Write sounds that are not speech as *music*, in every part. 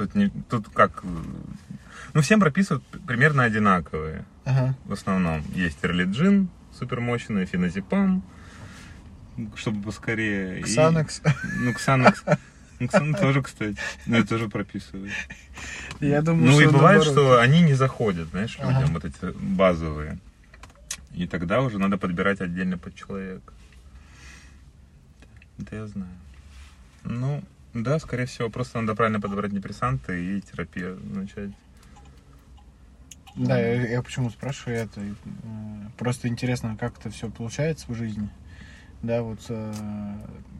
Тут, не, тут как... Ну, всем прописывают примерно одинаковые. Ага. В основном есть Релиджин, супермощный, феназепам, чтобы поскорее. и- Ксанакс. ну, Ксанакс. Ну, Ксанакс тоже, кстати. Ну, это тоже прописывают. Я думаю, Ну, и бывает, наоборот. что они не заходят, знаешь, людям, вот эти базовые. И тогда уже надо подбирать отдельно под человека. Это я знаю. Ну, да, скорее всего, просто надо правильно подобрать депрессанты и терапию начать. Да, я, я почему спрашиваю это? э, Просто интересно, как это все получается в жизни. Да, вот э,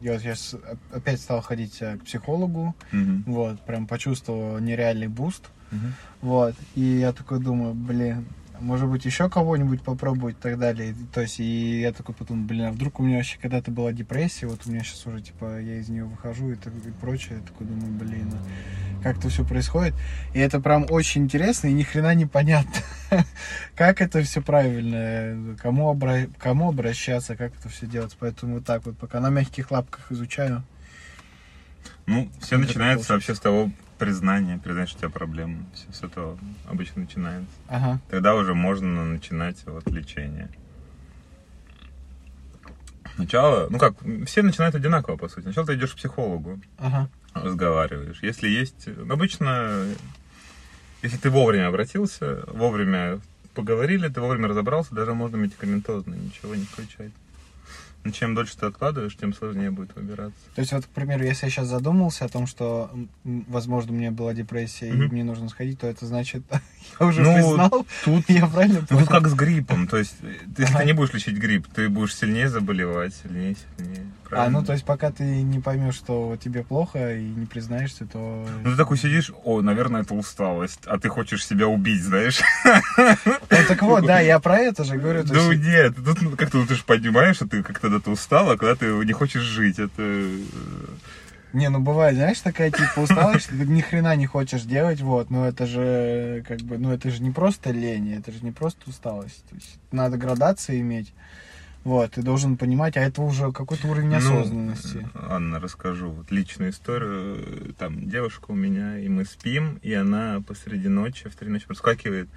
я вот сейчас опять стал ходить э, к психологу, Мгм. вот, прям почувствовал нереальный boost, Мгм. вот, и я такой думаю, блин, может быть, еще кого-нибудь попробовать и так далее. То есть, и я такой потом, блин, а вдруг у меня вообще когда-то была депрессия, вот у меня сейчас уже, типа, я из нее выхожу и, так, и прочее. Я такой думаю, блин, а как это все происходит. И это прям очень интересно и ни хрена не понятно, *laughs* как это все правильно, кому, обра... кому обращаться, как это все делать. Поэтому вот так вот, пока на мягких лапках изучаю. Ну, все начинается получается? вообще с того признания, признать, что у тебя проблемы. Все с этого обычно начинается. Ага, Тогда уже можно начинать вот лечение. Сначала, ну как, все начинают одинаково, по сути. Сначала ты идешь к психологу, ага, разговариваешь. Если есть, обычно, если ты вовремя обратился, вовремя поговорили, ты вовремя разобрался, даже можно медикаментозно ничего не включать. Но чем дольше ты откладываешь, тем сложнее будет выбираться. То есть, вот, к примеру, если я сейчас задумался о том, что, возможно, у меня была депрессия и Мгм. мне нужно сходить, то это значит, *laughs* я уже Ну, признал, Тут я правильно Ну, понял? тут как с гриппом. То есть, э, ты- если Ага. ты не будешь лечить грипп, ты будешь сильнее заболевать, сильнее, сильнее. А, Правильно? ну, то есть, пока ты не поймешь, что тебе плохо и не признаешься, то... Ну, ты такой сидишь, о, наверное, это усталость, а ты хочешь себя убить, знаешь? Ну, так вот, да, я про это же говорю. Ну, нет, тут ну, как-то ты же понимаешь, что ты как когда-то устал, а когда ты не хочешь жить, это... э, Не, ну бывает, знаешь, такая типа усталость, что ты ни хрена не хочешь делать, вот, но это же как бы, ну это же не просто лень, это же не просто усталость. То есть надо градации иметь. Вот, ты должен понимать, а это уже какой-то уровень ну, осознанности. Анна, расскажу вот личную историю. Там девушка у меня, и мы спим, и она посреди ночи, в три ночи проскакивает,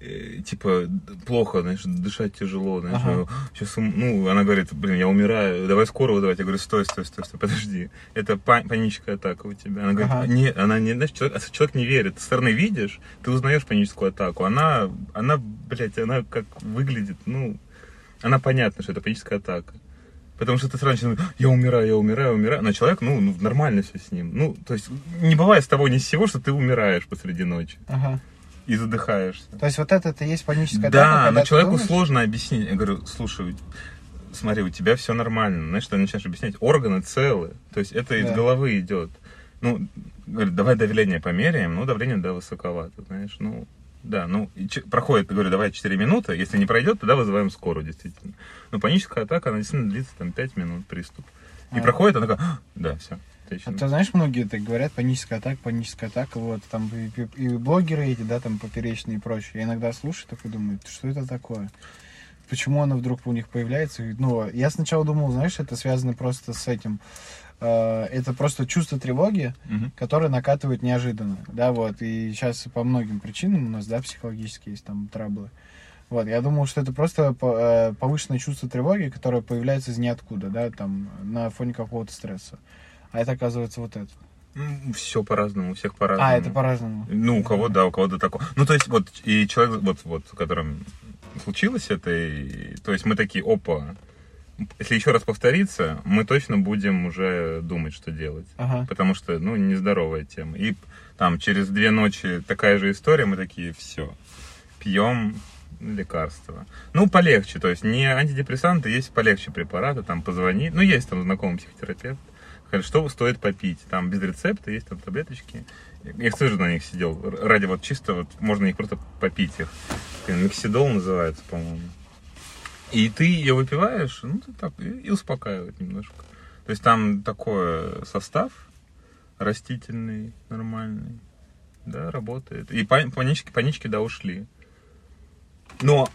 э, типа, плохо, знаешь, дышать тяжело, знаешь, Ага. сейчас, ну, она говорит, блин, я умираю, давай скорую вызывать. Я говорю, стой, стой, стой, стой, подожди, это па- паническая атака у тебя. Она говорит, Ага. не, она не, знаешь, человек, а человек не верит, ты стороны видишь, ты узнаешь паническую атаку, она, она, блядь, она как выглядит, ну, она понятна, что это паническая атака. Потому что ты сразу начинаешь, я умираю, я умираю, умираю. Но человек, ну, ну, нормально все с ним. Ну, то есть, не бывает с того ни с сего, что ты умираешь посреди ночи Ага. и задыхаешься. То есть вот это-то есть паническая атака, Да, но человеку думаешь- сложно объяснить. Я говорю, слушай, смотри, у тебя все нормально. Знаешь, ты начинаешь объяснять, органы целы. То есть это из Да. головы идет. Ну, говорит, давай давление померяем. Ну, давление, да, высоковато, знаешь. Ну, да, ну, и проходит, говорю, давай 4 минуты. Если не пройдет, тогда вызываем скорую, действительно. Но паническая атака, она действительно длится там 5 минут приступ. И А. проходит, она такая, «А, да, все, отлично. А ты знаешь, многие так говорят, паническая атака, паническая атака, вот, там и, и- и блогеры эти, да, там поперечные и прочее. Я иногда слушаю, такой думаю, что это такое? Почему она вдруг у них появляется? И, Ну, я сначала думал, знаешь, это связано просто с этим. Э, это просто чувство тревоги, Мгм. которое накатывает неожиданно, да, вот, и сейчас по многим причинам у нас, да, психологические есть там траблы. Вот, я думал, что это просто э, повышенное чувство тревоги, которое появляется из ниоткуда, да, там, на фоне какого-то стресса. А это, оказывается, вот это. Все по-разному, у всех по-разному. А, это по-разному. Ну, у кого, да, у кого-то такое. Ну, то есть, вот, и человек, вот, вот, которым случилось это, и, то есть мы такие, опа, если еще раз повторится, мы точно будем уже думать, что делать. Ага. Потому что, ну, нездоровая тема. И там через две ночи такая же история, мы такие, все, пьем лекарства. Ну, полегче, то есть не антидепрессанты, есть полегче препараты, там позвони, ну, есть там знакомый психотерапевт, что стоит попить, там без рецепта есть там таблеточки. Я тоже на них сидел, ради вот чисто вот, можно их просто попить их. Миксидол называется, по-моему. И ты ее выпиваешь, ну, ты так, и, успокаивает немножко. То есть там такой состав растительный, нормальный, да, работает. И пани- панички, панички, да, ушли. Но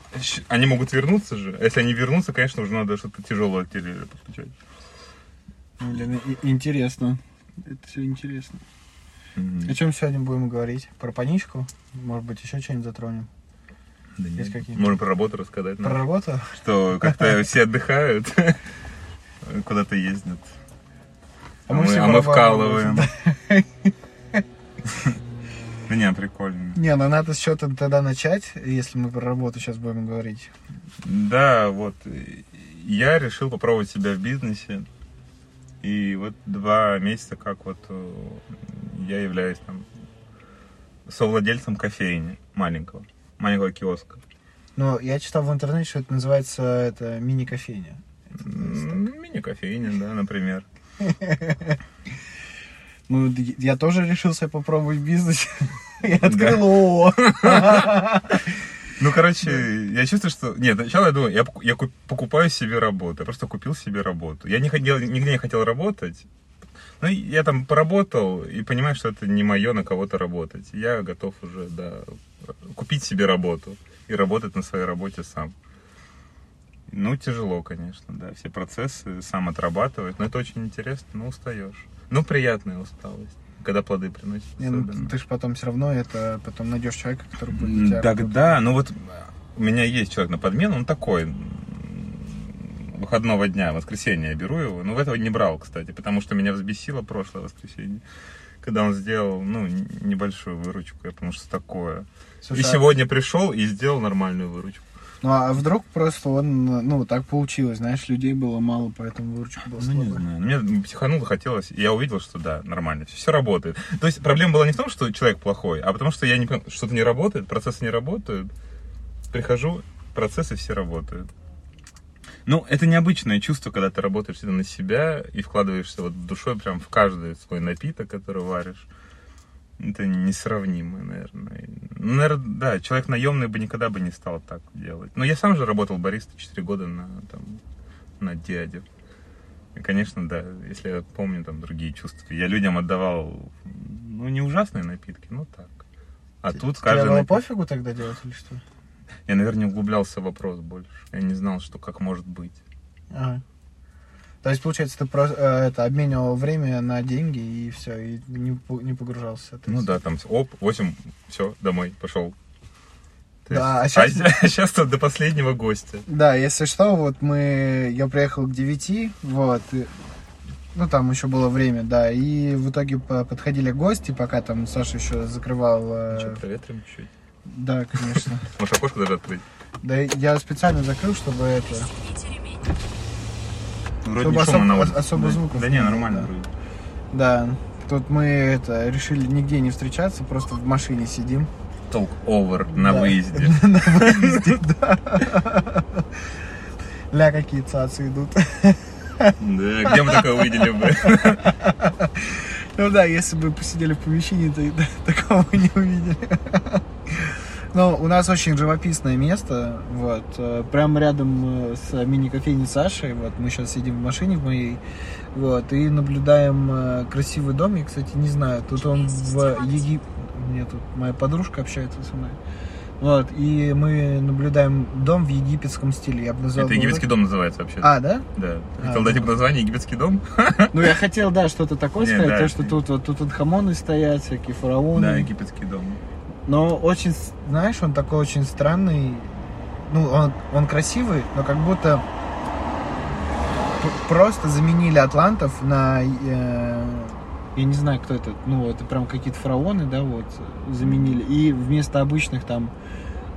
они могут вернуться же. А если они вернутся, конечно, уже надо что-то тяжелое подключать. Блин, и- интересно. Это все интересно. Мгм. О чем сегодня будем говорить? Про паничку? Может быть, еще что-нибудь затронем? Да Есть какие-то? Можно про работу рассказать. Про ну, работу? Что как-то *laughs* все отдыхают, *laughs* куда-то ездят. А мы, а мы вкалываем. *laughs* Не, прикольно. Не, ну надо с чего-то тогда начать, если мы про работу сейчас будем говорить. Да, вот. Я решил попробовать себя в бизнесе. И вот два месяца как вот э, я являюсь там совладельцем кофейни маленького, маленького киоска. Но я читал в интернете, что это называется это мини-кофейня. Мини-кофейня, да, например. *laughs* Ну, я тоже решил себя попробовать в бизнесе. *laughs* Я открыл. *laughs* Ну, короче, я чувствую, что... Нет, сначала я думаю, я, поку- я ку- покупаю себе работу. Я просто купил себе работу. Я не хотел, нигде не хотел работать. Ну, я там поработал и понимаю, что это не мое на кого-то работать. Я готов уже, да, купить себе работу и работать на своей работе сам. Ну, тяжело, конечно, да, все процессы сам отрабатывать, но это очень интересно, но устаешь. Ну, приятная усталость, когда плоды приносят. Не, ну, ты же потом все равно это потом найдешь человека, который будет тебя Тогда, ну вот у меня есть человек на подмену, он такой выходного дня, воскресенье я беру его, но в этого не брал, кстати, потому что меня взбесило прошлое воскресенье, когда он сделал, ну, небольшую выручку, я потому что такое. Слушай, и а- сегодня пришел и сделал нормальную выручку. Ну, а вдруг просто он, ну, так получилось, знаешь, людей было мало, поэтому выручка была Ну, не слабая. знаю. Мне психануло, хотелось, и я увидел, что да, нормально, все, работает. То есть проблема была не в том, что человек плохой, а потому что я не понял, что-то не работает, процессы не работают. Прихожу, процессы все работают. Ну, это необычное чувство, когда ты работаешь всегда на себя и вкладываешься вот душой прям в каждый свой напиток, который варишь. Это несравнимо, наверное. Ну, наверное, да, человек наемный бы никогда бы не стал так делать. Но я сам же работал бариста 4 года на, там, на дядю. И, конечно, да, если я помню там другие чувства, я людям отдавал, ну, не ужасные напитки, ну так. А тут Тебе каждый было напиток- пофигу тогда делать или что? *laughs* Я, наверное, углублялся в вопрос больше. Я не знал, что как может быть. Ага. То есть, получается, ты просто э, это, обменивал время на деньги и все, и не, не погружался. Ну есть- да, там, оп, 8, все, домой, пошел. То Да, есть- а щас- сейчас *laughs* тут до последнего гостя. Да, если что, вот мы... Я приехал к 9, вот, и- ну, там еще было время, да, и в итоге по- подходили гости, пока там Саша еще закрывал... э, Что, проветрим чуть-чуть? Да, конечно. Может, окошко даже открыть? Да, я специально закрыл, чтобы это... Вроде Чтобы не особ- шума на особо да, звуков Да не, нормально да. вроде. Да, тут мы это решили нигде не встречаться, просто в машине сидим. Толк овер на Да. выезде. *laughs* На выезде, *laughs* да. Ля, какие цацы идут. Да, где мы такое увидели бы? *laughs* Ну да, если бы посидели в помещении, то *laughs* такого не увидели. *laughs* Но у нас очень живописное место, вот, э, прямо рядом э, с мини-кофейней Саши, вот, мы сейчас сидим в машине в моей, вот, и наблюдаем э, красивый дом, я, кстати, не знаю, тут он в Египте, мне тут моя подружка общается со мной, вот, и мы наблюдаем дом в египетском стиле, я бы назвал Это египетский дом называется вообще. А, да? Да. А, Хотел дать ну. ему название египетский дом? Ну, я хотел, да, что-то такое *laughs* сказать, да, то, что тут вот тут хамоны стоят, всякие фараоны. Да, египетский дом. Но очень, знаешь, он такой очень странный. Ну, он, он красивый, но как будто просто заменили атлантов на... э, я не знаю, кто это. Ну, это прям какие-то фараоны, да, вот, заменили. И вместо обычных там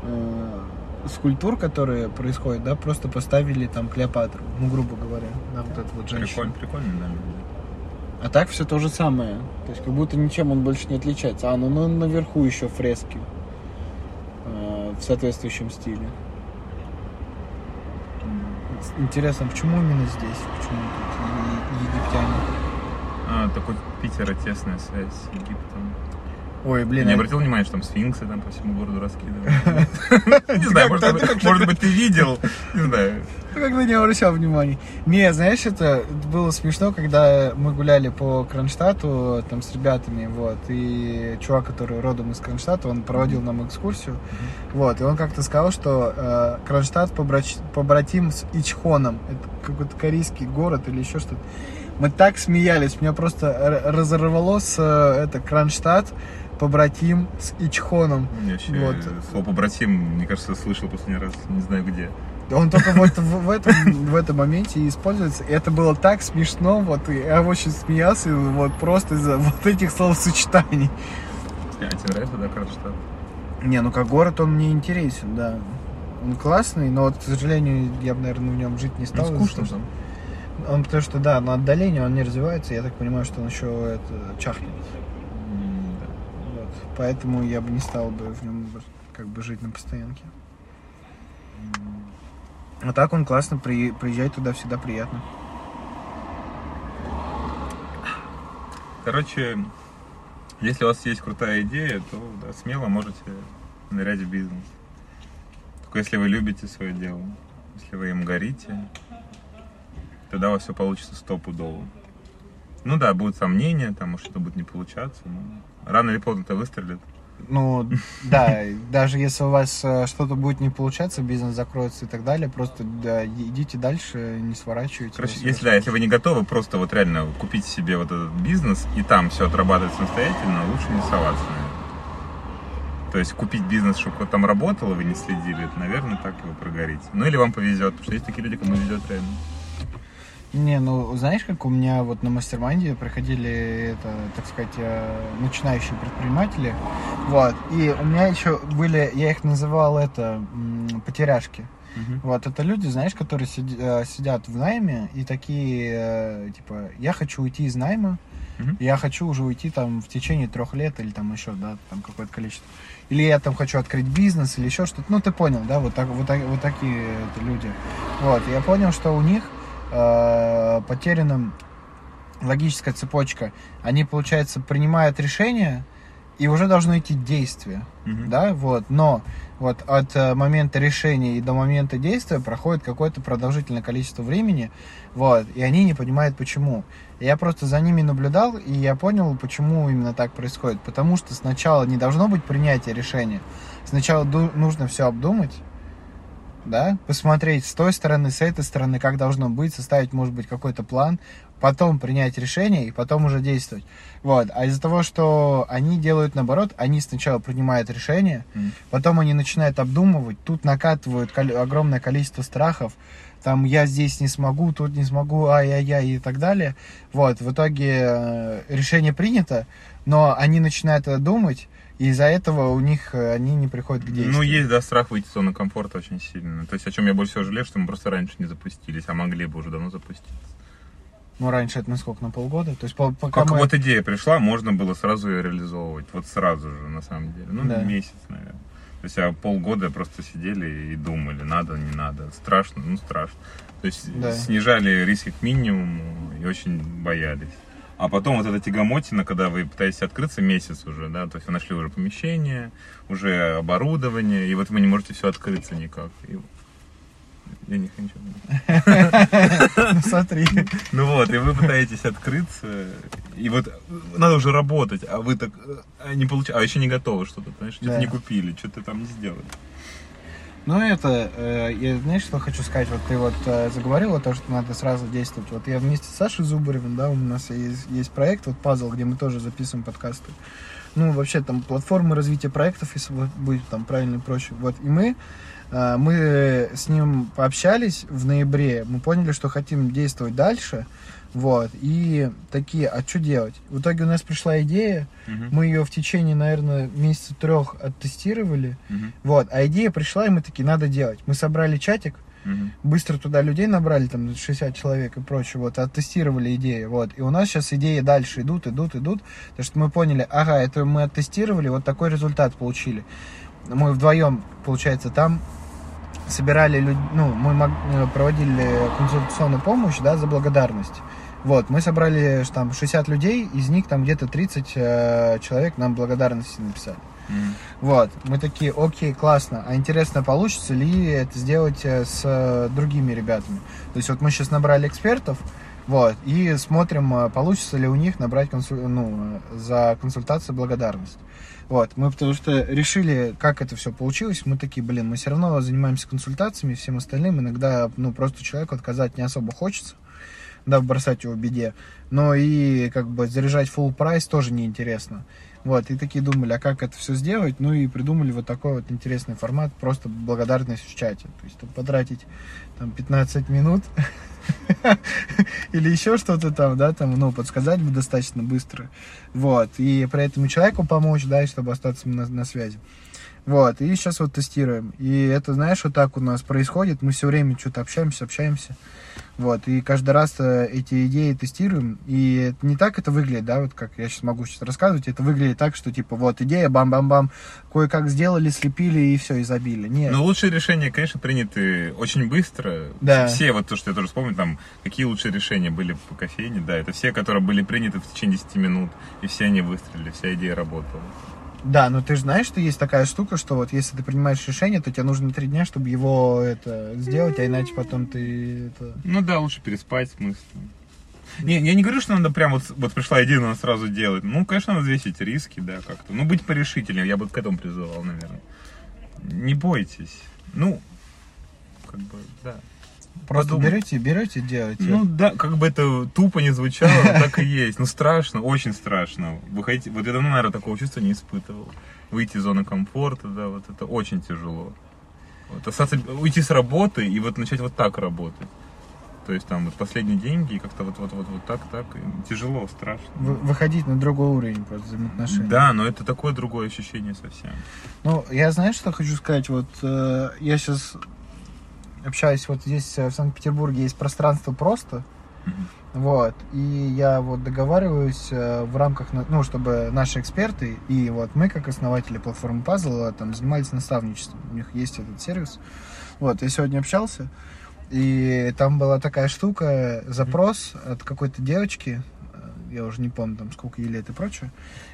э, скульптур, которые происходят, да, просто поставили там Клеопатру, ну, грубо говоря, да, вот эту вот женщину. Прикольно, прикольно, да. А так все то же самое. То есть как будто ничем он больше не отличается. А, ну, ну наверху еще фрески э, в соответствующем стиле. Интересно, почему именно здесь? Почему тут египтяне? Такой Питера тесная связь с Египтом. Ой, блин, не а- обратил внимания, что там сфинксы там по всему городу раскиданы? *laughs* Не знаю, может быть, ты видел. Не знаю. Ну, когда не обращал внимания. Не, знаешь, это было смешно, когда мы гуляли по Кронштадту там с ребятами, вот, и чувак, который родом из Кронштадта, он проводил нам экскурсию, вот, и он как-то сказал, что э, Кронштадт побратим с Ичхоном, это какой-то корейский город или еще что-то. Мы так смеялись, меня просто разорвало с э, это Кронштадт, побратим с Ичхоном. Я вообще Вот. слово побратим, мне кажется, слышал последний раз, не знаю где. Он только вот в, в этом, *laughs* в этом моменте используется. И это было так смешно, вот, и я очень смеялся, вот, просто из-за вот этих словосочетаний. А тебе нравится, да, Кронштадт? Не, ну как город он мне интересен, да. Он классный, но вот, к сожалению, я бы, наверное, в нем жить не Ну, стал. из-за скучно того, что- там. Он потому что, да, на отдалении он не развивается, я так понимаю, что он еще это, чахнет. Да. Вот. Поэтому я бы не стал бы в нем как бы жить на постоянке. А так он классно, при, приезжать туда всегда приятно. Короче, если у вас есть крутая идея, то да, смело можете нырять в бизнес. Только если вы любите свое дело, если вы им горите, тогда у вас все получится стопудово. Ну да, будут сомнения, там, может, что-то будет не получаться, но рано или поздно это выстрелит. Ну, да, даже если у вас э, что-то будет не получаться, бизнес закроется и так далее, просто да, идите дальше, не сворачивайте. Короче, если, да, если вы не готовы просто вот реально купить себе вот этот бизнес и там все отрабатывать самостоятельно, лучше не соваться, наверное. То есть купить бизнес, чтобы там работал, и вы не следили, это, наверное, так его прогорите. Ну или вам повезет, потому что есть такие люди, кому везет реально. Не, ну знаешь, как у меня вот на mastermind е приходили, это, так сказать, э, начинающие предприниматели, вот, и у меня еще были, я их называл это, потеряшки. Вот, это люди, знаешь, которые э, сидят в найме и такие, э, типа, я хочу уйти из найма, Мгм. я хочу уже уйти там в течение трех лет или там еще, да, там какое-то количество. Или я там хочу открыть бизнес или еще что-то. Ну, ты понял, да, вот, так, вот, так- вот такие люди. Вот, я понял, что у них э, потеряна логическая цепочка. Они, получается, принимают решение и уже должны идти действия Мгм. да, вот, но вот от э, момента решения и до момента действия проходит какое-то продолжительное количество времени, вот, и они не понимают почему. Я просто за ними наблюдал, и я понял, почему именно так происходит. Потому что сначала не должно быть принятия решения. Сначала нужно все обдумать, да, посмотреть с той стороны, с этой стороны, как должно быть, составить, может быть, какой-то план, потом принять решение и потом уже действовать. Вот. А из-за того, что они делают наоборот, они сначала принимают решение, Мгм. потом они начинают обдумывать, тут накатывают кол- огромное количество страхов, там я здесь не смогу, тут не смогу, ай-яй-яй и так далее. Вот, в итоге э, решение принято, но они начинают это думать, и из-за этого у них э, они не приходят к действию. Ну, есть, да, страх выйти из зоны комфорта очень сильно. То есть, о чем я больше всего жалею, что мы просто раньше не запустились, а могли бы уже давно запуститься. Ну, раньше это на сколько, на полгода? То есть, по- пока Как мы... вот идея пришла, можно было сразу ее реализовывать. Вот сразу же, на самом деле. Ну, Да. месяц, наверное. То есть, а полгода просто сидели и думали, надо, не надо. Страшно, ну, страшно. То есть, Да. снижали риски к минимуму и очень боялись. А потом вот эта тягомотина, когда вы пытаетесь открыться месяц уже, да, то есть вы нашли уже помещение, уже оборудование, и вот вы не можете все открыться никак. И... Я не хочу. Ну, смотри. Ну вот, и вы пытаетесь открыться, и вот надо уже работать, а вы так э, не получаете, а еще не готовы что-то, знаешь, что-то не купили, что-то там не сделали. Ну, это, э, я, знаешь, что хочу сказать? Вот ты вот э, о том, что надо сразу действовать. Вот я вместе с Сашей Зубаревым, да, у нас есть, есть проект, вот Пазл, где мы тоже записываем подкасты. Ну, вообще, там, платформы развития проектов, если будет там правильно и проще. Вот, и мы, э, мы с ним пообщались в ноябре, мы поняли, что хотим действовать дальше, вот, и такие, а что делать? В итоге у нас пришла идея, мы ее в течение, наверное, месяца трех оттестировали, Мгм. вот, а идея пришла, и мы такие, надо делать. Мы собрали чатик, Мгм. быстро туда людей набрали, там 60 человек и прочее, вот, оттестировали идеи, вот. И у нас сейчас идеи дальше идут, идут, идут, потому что мы поняли, ага, это мы оттестировали, вот такой результат получили. Мы вдвоем, получается, там собирали, люд- ну, мы э, проводили консультационную помощь, да, за благодарность. Вот, мы собрали там 60 людей, из них там где-то 30 э, человек нам благодарности написали. Мгм. Вот, мы такие, окей, классно, а интересно, получится ли это сделать э, с э, другими ребятами? То есть вот мы сейчас набрали экспертов, вот, и смотрим, э, получится ли у них набрать консуль- ну, за консультацию благодарность. Вот, мы потому что решили, как это все получилось, мы такие, блин, мы все равно занимаемся консультациями, всем остальным, иногда, ну, просто человеку отказать не особо хочется, да, бросать его в беде. Но и как бы заряжать full прайс тоже неинтересно. Вот, и такие думали, а как это все сделать? Ну и придумали вот такой вот интересный формат, просто благодарность в чате. То есть там, потратить там 15 минут *laughs* или еще что-то там, да, там, ну, подсказать бы достаточно быстро. Вот, и при этом человеку помочь, да, и чтобы остаться на, на связи. Вот, и сейчас вот тестируем. И это, знаешь, вот так у нас происходит. Мы все время что-то общаемся, общаемся. Вот, и каждый раз э, эти идеи тестируем. И это не так это выглядит, да, вот как я сейчас могу сейчас рассказывать. Это выглядит так, что типа вот идея, бам-бам-бам, кое-как сделали, слепили и все, и забили. Нет. Но лучшие решения, конечно, приняты очень быстро. Да. Все, вот то, что я тоже вспомнил, там, какие лучшие решения были по кофейне, да, это все, которые были приняты в течение 10 минут, и все они выстрелили, вся идея работала. Да, но ты же знаешь, что есть такая штука, что вот если ты принимаешь решение, то тебе нужно три дня, чтобы его это сделать, а иначе потом ты это... Ну да, лучше переспать, в смысле. Не, я не говорю, что надо прям вот, вот пришла идея, надо сразу делать. Ну, конечно, надо взвесить риски, да, как-то. Ну, быть порешительнее, я бы к этому призывал, наверное. Не бойтесь. Ну, как бы, да. Просто Подумай. берете, берете, делаете. Ну да, как бы это тупо не звучало, так и есть. Ну страшно, очень страшно. Выходить, вот я давно, наверное, такого чувства не испытывал. Выйти из зоны комфорта, да, вот это очень тяжело. Вот, остаться, уйти с работы и вот начать вот так работать. То есть там вот последние деньги и как-то вот, вот, вот, вот так, так. Тяжело, страшно. Вы- выходить на другой уровень просто взаимоотношений. Да, но это такое другое ощущение совсем. Ну, я знаешь, что хочу сказать? Вот э, я сейчас общаюсь, вот здесь э, в Санкт-Петербурге есть пространство просто. Мгм. Вот. И я вот договариваюсь э, в рамках, ну, чтобы наши эксперты и вот мы, как основатели платформы Puzzle, э, там занимались наставничеством. У них есть этот сервис. Вот, я сегодня общался, и там была такая штука, запрос от какой-то девочки, я уже не помню, там, сколько ей лет и прочее.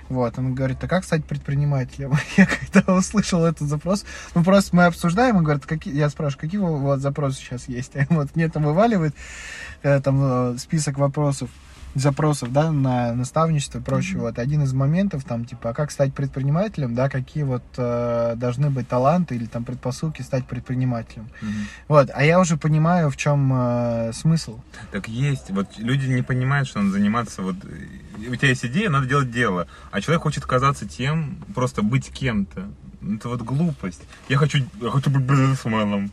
Вот, она говорит, а как стать предпринимателем? *laughs* Я когда услышал этот запрос, ну, просто мы обсуждаем, он говорит, какие, я спрашиваю, какие у вас запросы сейчас есть? *laughs* Вот мне там вываливает э, там э, список вопросов, запросов, да, на наставничество и прочее. Вот один из моментов, там, типа, а как стать предпринимателем, да, какие вот э, должны быть таланты или там предпосылки стать предпринимателем. Мгм. Вот, а я уже понимаю, в чем э, смысл. Так есть. Вот люди не понимают, что надо заниматься. Вот э, у тебя есть идея, надо делать дело. А человек хочет казаться тем, просто быть кем-то. Это вот глупость. Я хочу, я хочу быть бизнесменом.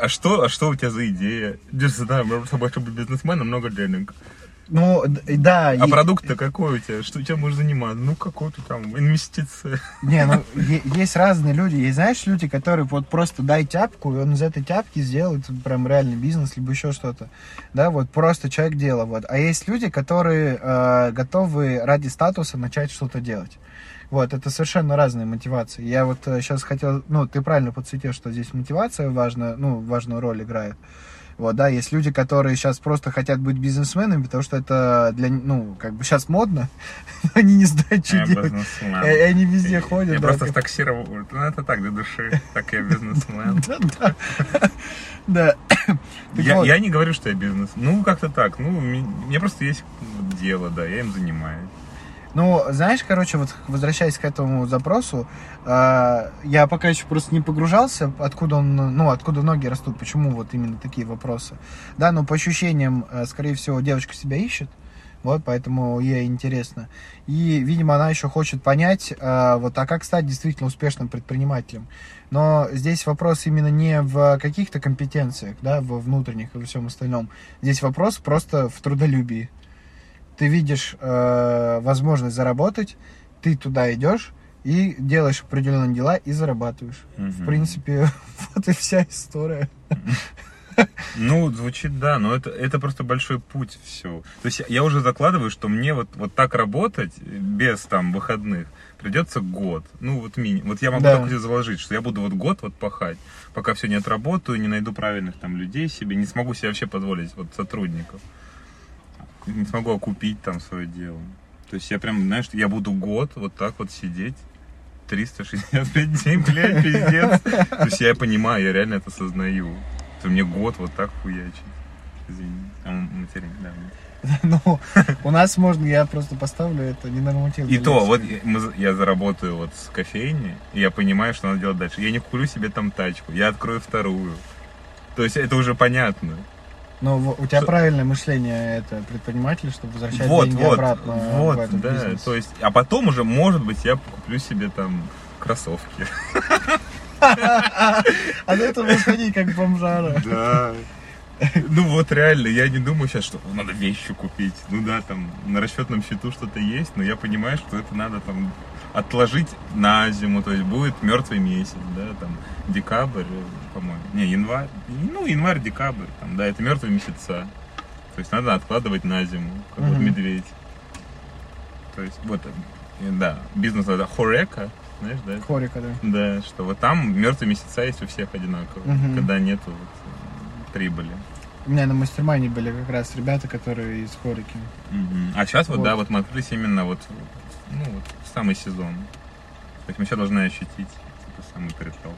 А что, а что у тебя за идея? Я знаю, я просто хочу быть бизнесменом, много денег. Ну, да. А и- продукт-то какой у тебя? Что чем можешь заниматься? Ну, какой-то там инвестиция. Не, ну, *laughs* есть разные люди. Есть, знаешь, люди, которые вот просто дай тяпку, и он из этой тяпки сделает прям реальный бизнес, либо еще что-то. Да, вот просто человек дело. Вот. А есть люди, которые э, готовы ради статуса начать что-то делать. Вот, это совершенно разные мотивации. Я вот сейчас хотел, ну, ты правильно подсветил, что здесь мотивация важна, ну, важную роль играет. Вот, да, есть люди, которые сейчас просто хотят быть бизнесменами, потому что это для, ну, как бы сейчас модно, но *laughs* они не знают, что Я делать. бизнесмен. И они везде ходят. Я да, просто как- таксировал. Ну, это так, для души. Так я бизнесмен. *laughs* Да, да. *laughs* *coughs* Я, не говорю, что я бизнес. Ну, как-то так. Ну, меня просто есть дело, да, я им занимаюсь. Ну, знаешь, короче, вот возвращаясь к этому запросу, э, я пока еще просто не погружался, откуда он, ну, откуда ноги растут, почему вот именно такие вопросы. Да, но по ощущениям, э, скорее всего, девочка себя ищет, вот, поэтому ей интересно. И, видимо, она еще хочет понять, э, вот, а как стать действительно успешным предпринимателем. Но здесь вопрос именно не в каких-то компетенциях, да, во внутренних и во всем остальном. Здесь вопрос просто в трудолюбии. Ты видишь э, возможность заработать, ты туда идешь и делаешь определенные дела и зарабатываешь. В Мгм. принципе, *laughs* вот и вся история. Ну, звучит, да, но это, это просто большой путь все. То есть я- уже закладываю, что мне вот, вот так работать, без там выходных, придется год. Ну, вот мини. Вот я могу Да. себе заложить, что я буду вот год вот пахать, пока все не отработаю, не найду правильных там людей себе, не смогу себе вообще позволить вот сотрудников. Не смогу окупить там свое дело. То есть я прям, знаешь, я буду год вот так вот сидеть, 365 дней, блядь, пиздец. То есть я понимаю, я реально это осознаю. То мне год вот так хуячить. Извини. А, материн, да. *laughs* Ну, у нас можно, я просто поставлю это ненормативно. И то, вот я заработаю вот с кофейни, и я понимаю, что надо делать дальше. Я не куплю себе там тачку, я открою вторую. То есть это уже понятно. Но в- у тебя Что- правильное мышление это предприниматель, чтобы возвращать Вот, деньги вот, обратно вот, в этот да, бизнес. то есть, а потом уже, может быть, я куплю себе там кроссовки. *laughs* А до этого сходить как бомжара. *laughs* Да. Ну вот реально, я не думаю сейчас, что надо вещи купить. Ну да, там на расчетном счету что-то есть, но я понимаю, что это надо там отложить на зиму, то есть будет мертвый месяц, да, там декабрь, по-моему, не, январь, ну январь, декабрь, там, да, это мертвые месяца, то есть надо откладывать на зиму, как вот Мгм. медведь. То есть вот, э, да, бизнес это хорека, знаешь, да, Хорика, да. да, что вот там мертвые месяца есть у всех одинаковые, Мгм. когда нету вот, э, прибыли. У меня на мастермайне были как раз ребята, которые из Хорики. А сейчас вот, Вот. да, вот мы открылись именно вот, ну, вот самый сезон. То есть мы сейчас должны ощутить типа, самый притол.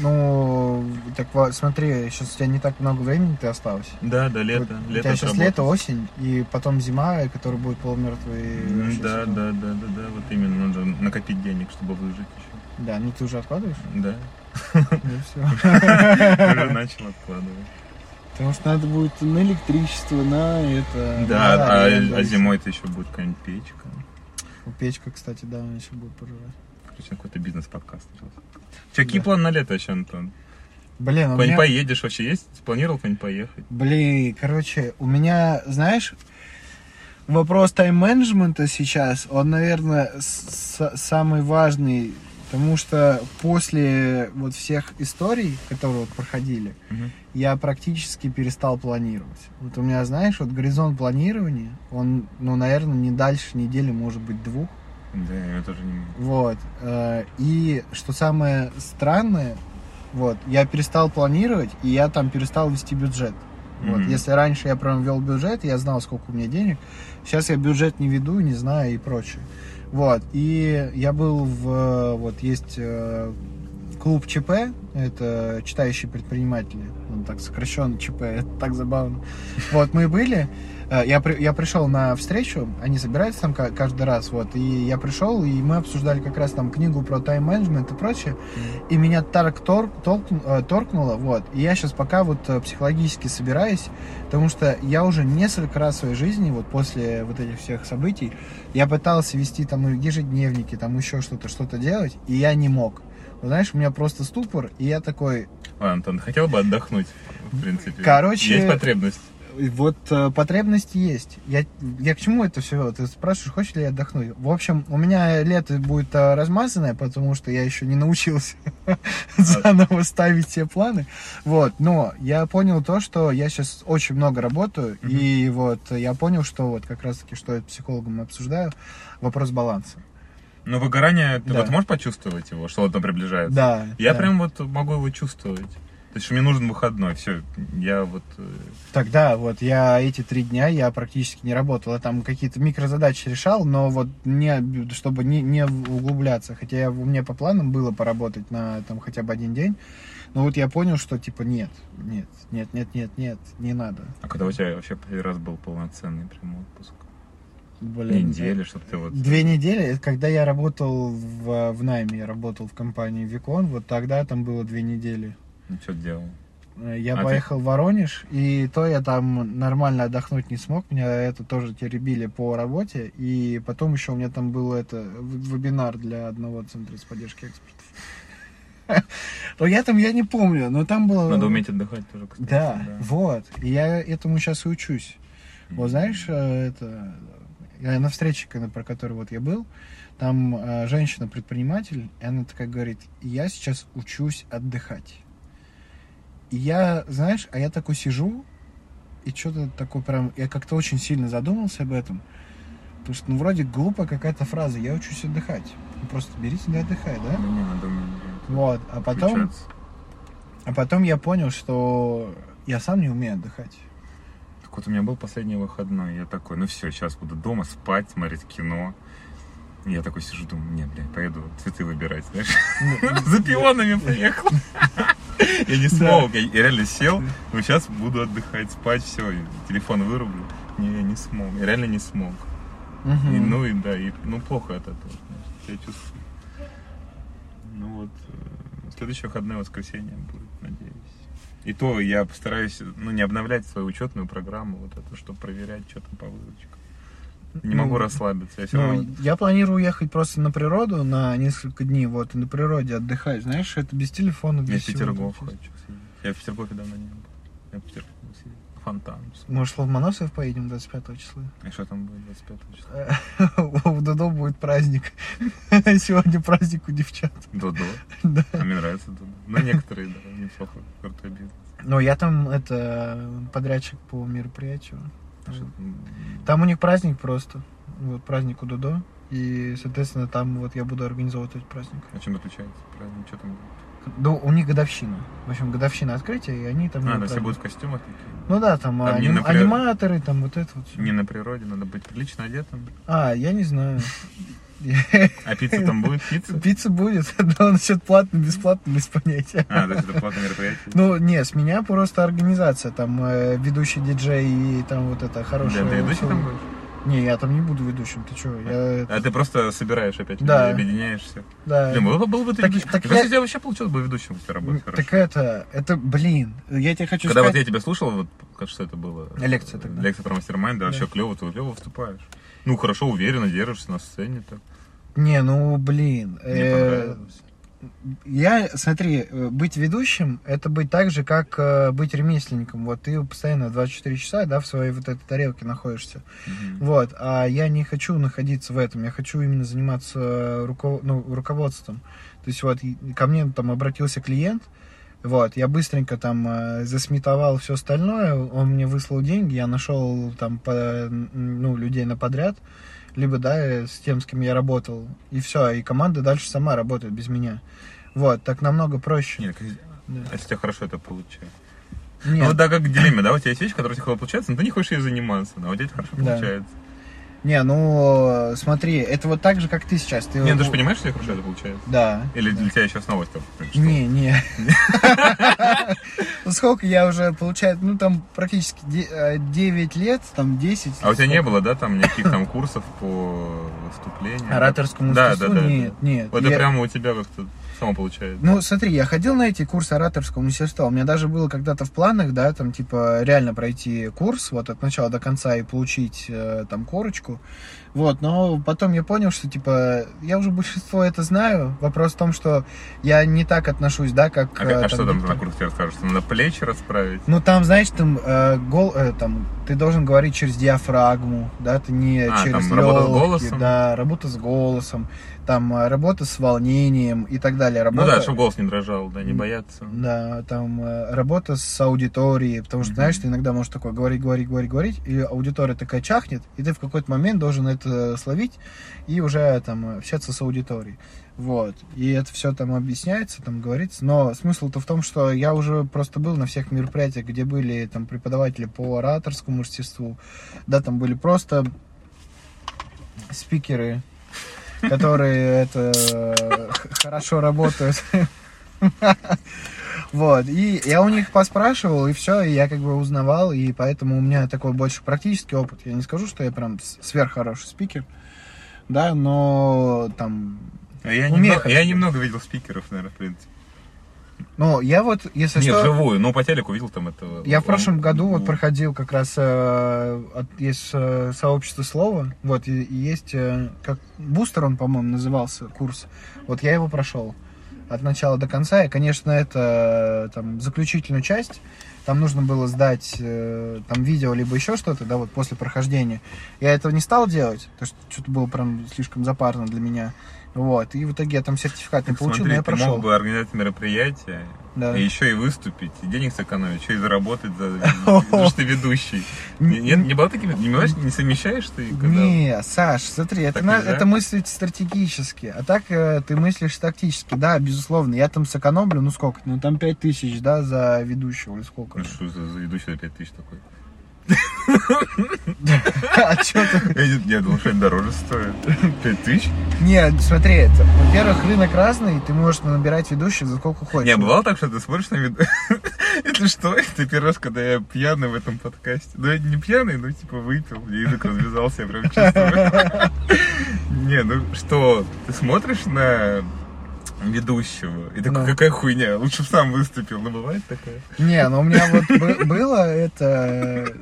Ну, так вот, смотри, сейчас у тебя не так много времени ты осталось. Да, да, лето. Вот лето у тебя сейчас лето, осень, и потом зима, и который будет полумертвый. Вообще Да, сезон. да, да, да, да, вот именно надо накопить денег, чтобы выжить еще. Да, ну ты уже откладываешь? Да, Ну все. *laughs* уже начал откладывать. Потому что надо будет на электричество, на это. Да, на а, а зимой-то еще будет какая-нибудь печка. Печка, кстати, да, она еще будет пожирать. Короче, какой-то бизнес-подкаст. Че, какие планы на лето еще, Антон? Блин, у меня... поедешь вообще? Есть? Планировал куда-нибудь поехать? Блин, короче, у меня, знаешь, вопрос тайм-менеджмента сейчас, он, наверное, самый важный, потому что после вот всех историй, которые вот проходили, Мгм. я практически перестал планировать. Вот у меня, знаешь, вот горизонт планирования, он, ну, наверное, не дальше недели, может быть, двух. Да, я тоже не могу. Вот. э, И что самое странное, вот, я перестал планировать, и я там перестал вести бюджет. Вот, Мгм. если раньше я прям вел бюджет, я знал, сколько у меня денег, сейчас я бюджет не веду, не знаю и прочее. Вот, и я был в, вот, есть э, клуб ЧП, это читающие предприниматели, он так сокращенно ЧП, *laughs* это так забавно. Вот, мы были, я, при- я пришел на встречу, они собираются там ка- каждый раз, вот, и я пришел, и мы обсуждали как раз там книгу про тайм-менеджмент и прочее, и меня так тор- толкну- э, торкнуло, вот, и я сейчас пока вот э, психологически собираюсь, потому что я уже несколько раз в своей жизни, вот после вот этих всех событий, я пытался вести там ну, ежедневники, там еще что-то, что-то делать, и я не мог. Вот знаешь, у меня просто ступор, и я такой, Ладно, Антон, хотел бы отдохнуть, в принципе. Короче, Есть потребность. И Вот э, потребность есть. Я, я к чему это все? Ты спрашиваешь, хочешь ли я отдохнуть? В общем, у меня лето будет э, размазанное, потому что я еще не научился *laughs* заново ставить все планы. Вот, но я понял то, что я сейчас очень много работаю, и вот я понял, что вот как раз таки, что я с психологом обсуждаю, вопрос баланса. Но выгорание, ты Да. вот можешь почувствовать его, что вот он приближается? Да. Я да. прям вот могу его чувствовать. То есть, что мне нужен выходной, все, я вот... э, Тогда вот я эти три дня я практически не работал. Я там какие-то микрозадачи решал, но вот не, чтобы не, не углубляться. Хотя я, у меня по планам было поработать на там хотя бы один день. Но вот я понял, что типа нет, нет, нет, нет, нет, нет, не надо. А когда у тебя вообще последний раз был полноценный прям отпуск? Блин, Недели, чтобы ты вот... Две недели, это когда я работал в, в найме, я работал в компании Викон, вот тогда там было две недели. Ну, что делал? Э, Я А ты- поехал в Воронеж, и то я там нормально отдохнуть не смог. Меня это тоже теребили по работе. И потом еще у меня там был это вебинар для одного центра с поддержки экспертов. *laughs* Но я там, я не помню, но там было... Надо уметь отдыхать тоже, кстати. Да, вот. И я этому сейчас и учусь. Вот знаешь, э, это... На встрече, про которую вот я был, там э, женщина-предприниматель, и она такая говорит, я сейчас учусь отдыхать. И я, знаешь, а я такой сижу, и что-то такое прям, я как-то очень сильно задумался об этом. Потому что, ну, вроде глупая какая-то фраза, я учусь отдыхать. Ну, просто берите да отдыхай, да? Да не надо Вот, а потом, включаться. а потом я понял, что я сам не умею отдыхать. Так вот у меня был последний выходной, я такой, ну все, сейчас буду дома спать, смотреть кино. Я такой сижу, думаю, не, блядь, поеду цветы выбирать, знаешь. *laughs* За пионами поехал. *laughs* Я не смог, я реально сел, ну сейчас буду отдыхать, спать, все, телефон вырублю. Не, я не смог, я реально не смог. И, ну и да, и, ну плохо от этого, я чувствую. Ну вот, э, следующее выходное воскресенье будет, надеюсь. И то я постараюсь, ну, не обновлять свою учетную программу, вот это, чтобы проверять, что там по выручкам. Не Ну, могу расслабиться, я Ну, равно... я планирую уехать просто на природу на несколько дней, вот, и на природе отдыхать. Знаешь, это без телефона, без Я в всего Петергоф хочу съездить. Я в Петергофе давно не был. Я в Петергофе съездил. Фонтан. Может, в Ломоносов поедем 25 числа? И что там будет 25 числа? *laughs* У Додо будет праздник. *laughs* Сегодня праздник у девчат. Додо. *laughs* Да. А мне нравится Додо. Ну, некоторые, да, неплохо. Крутой бизнес. Но я там, это, подрядчик по мероприятию. Что там? У них праздник просто. Вот праздник у Додо. И, соответственно, там вот я буду организовывать этот праздник. А чем отличается праздник? Что там будет? Ну, у них годовщина. В общем, годовщина открытия, и они там... А, то все будут в костюмах такие? Ну да, там, Там аним- при- аниматоры, там вот это вот всё. Не на природе, надо быть прилично одетым. А, я не знаю. *laughs* А пицца там будет? Пицца? Пицца будет, *laughs* но насчет платно, бесплатно, без понятия. А, то есть это платное мероприятие? Ну, не, с меня просто организация, там, э, ведущий диджей и там вот это Да, хорошее... ты ведущий там будешь? Не, я там не буду ведущим, ты что? Я... А ты просто собираешь опять Да. людей, объединяешься. Да. Блин, был, был бы ты Так- так я- у тебя вообще получилось бы ведущим, если работать хорошо. Так это, это, блин, я тебе хочу Когда вот сказать... я тебя слушал, вот как что это было? Лекция тогда. Лекция про мастер-майнд, да, Да. вообще клево, ты клево выступаешь. Ну, хорошо, уверенно держишься на сцене так. Не, ну, блин. Мне э, понравилось. Я, смотри, э, быть ведущим, это быть так же, как э, быть ремесленником. Вот ты постоянно 24 часа, да, в своей вот этой тарелке находишься. Мгм. Вот, а я не хочу находиться в этом, я хочу именно заниматься э, руко- ну, руководством. То есть вот ко мне там обратился клиент, вот, я быстренько там э, засметовал все остальное, он мне выслал деньги, я нашел там по, ну, людей на подряд, либо, да, э, с тем, с кем я работал, и все, и команда дальше сама работает без меня. Вот, так намного проще. Нет, Да. а если у тебя хорошо это получается. Нет, Ну, да, как в дилемме, да, у тебя есть вещь, которая у тебя хорошо получается, но ты не хочешь ей заниматься, но у тебя это хорошо Да. получается. Не, ну, э, смотри, это вот так же, как ты сейчас. Ты, Не, ну ты же понимаешь, что у тебя хорошо это получается? Да. Или да. для тебя сейчас новость? там? Не, не. Ну, сколько я уже, получается, ну, там практически 9 лет, там 10. А у тебя не было, да, там никаких там курсов по выступлению? Ораторскому Да, да, да, Нет, нет. Вот Я- это прямо у тебя как-то само получается. Ну, смотри, я ходил на эти курсы ораторского мастерства. У меня даже было когда-то в планах, да, там, типа, реально пройти курс, вот, от начала до конца и получить, э, там, корочку. Вот, но потом я понял, что, типа, я уже большинство это знаю. Вопрос в том, что я не так отношусь, да, как... А, э, а что там на курсе тебе расскажут? Что надо плечи расправить? Ну там, знаешь, там, э, гол, э, там ты должен говорить через диафрагму, да, ты не А, через там работа с лёгкие, голосом? да, работа с голосом, там э, работа с волнением и так далее. Ну Работа, да, чтобы голос не дрожал, да, не бояться. Да, там э, работа с аудиторией, потому что, Мгм. знаешь, ты иногда можешь такое говорить, говорить, говорить, говорить, и аудитория такая чахнет, и ты в какой-то момент должен это словить и уже там общаться с аудиторией. Вот. И это все там объясняется, там говорится. Но смысл-то в том, что я уже просто был на всех мероприятиях, где были там преподаватели по ораторскому мастерству. Да, там были просто спикеры, которые это хорошо работают. Вот, и я у них поспрашивал, и все, и я как бы узнавал, и поэтому у меня такой больше практический опыт. Я не скажу, что я прям с- сверххороший спикер, да, но там... А Я, немного, я немного видел спикеров, наверное, в принципе. Ну, я вот, если Нет, что... живую, но по телеку видел там этого. Я в прошлом году вот Ну, проходил как раз э, от- есть э, сообщество слова, вот и, и есть э, как бустер он, по-моему, назывался курс. Вот я его прошел от начала до конца, и, конечно, это э, там заключительную часть. Там нужно было сдать э, там видео либо еще что-то, да, вот после прохождения. Я этого не стал делать, потому что что-то было прям слишком запарно для меня. Вот, и в итоге я там сертификат не так получил, смотри, но я ты прошел. мог бы организовать мероприятие, Да. и еще и выступить, и денег сэкономить, еще и заработать за, *laughs* за что ты ведущий. Не- Нет, не было такими, не, не совмещаешь ты? когда- Не, Саш, смотри, это, на- это мыслить стратегически, а так э, ты мыслишь тактически. Да, безусловно, я там сэкономлю, ну сколько, ну там 5 тысяч, да, за ведущего или сколько. Ну что за, за ведущий за 5000 такой? *laughs* А что ты? Я, думал, что это дороже стоит. 5000? Не, смотри, это, во-первых, рынок разный, ты можешь набирать ведущих за сколько хочешь. Не, бывало так, что ты смотришь на вид... Если *laughs* что, это первый раз, когда я пьяный в этом подкасте. Ну, я не пьяный, но типа выпил, мне язык развязался, я прям чувствую. *laughs* Не, ну что, ты смотришь на ведущего. И такой, Ну. какая хуйня, лучше бы сам выступил. Ну, бывает такое? Не, ну у меня вот бы- было это...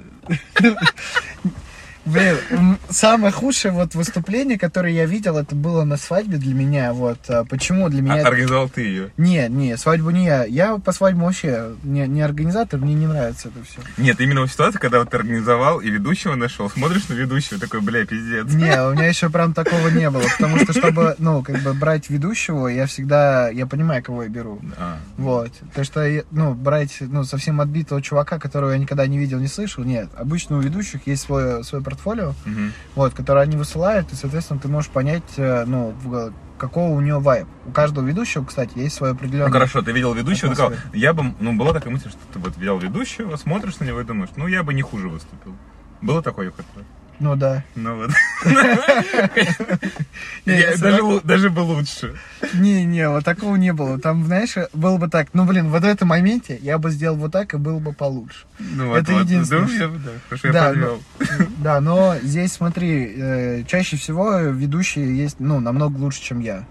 Блин, самое худшее вот выступление, которое я видел, это было на свадьбе для меня. Вот а почему для меня? А, организовал ты ее. Не, не, свадьбу не я. Я по свадьбе вообще не, не организатор, мне не нравится это все. Нет, именно в ситуации, когда вот ты организовал и ведущего нашел, смотришь на ведущего, такой, бля, пиздец. Не, у меня еще прям такого не было, потому что чтобы, ну, как бы брать ведущего, я всегда, я понимаю, кого я беру. А, Вот. То, что, ну, брать, ну, совсем отбитого чувака, которого я никогда не видел, не слышал, нет. Обычно у ведущих есть свое, свое портфолио, мгм. вот, которое они высылают, и, соответственно, ты можешь понять, э, ну, какого у него вайб. У каждого ведущего, кстати, есть свой определенный... Ну хорошо, ты видел ведущего, ты сказал, я бы, ну была такая мысль, что ты вот видел ведущего, смотришь на него и думаешь, ну я бы не хуже выступил. Было такое хоть? Ну, да. Ну вот. *laughs* Не, Даже бы лучше. Не-не, вот такого не было. Там, знаешь, было бы так, ну, блин, вот в этом моменте я бы сделал вот так, и было бы получше. Ну вот, Это единственное, Да, *laughs* да, но здесь, смотри, э, чаще всего ведущие есть, ну, намного лучше, чем я.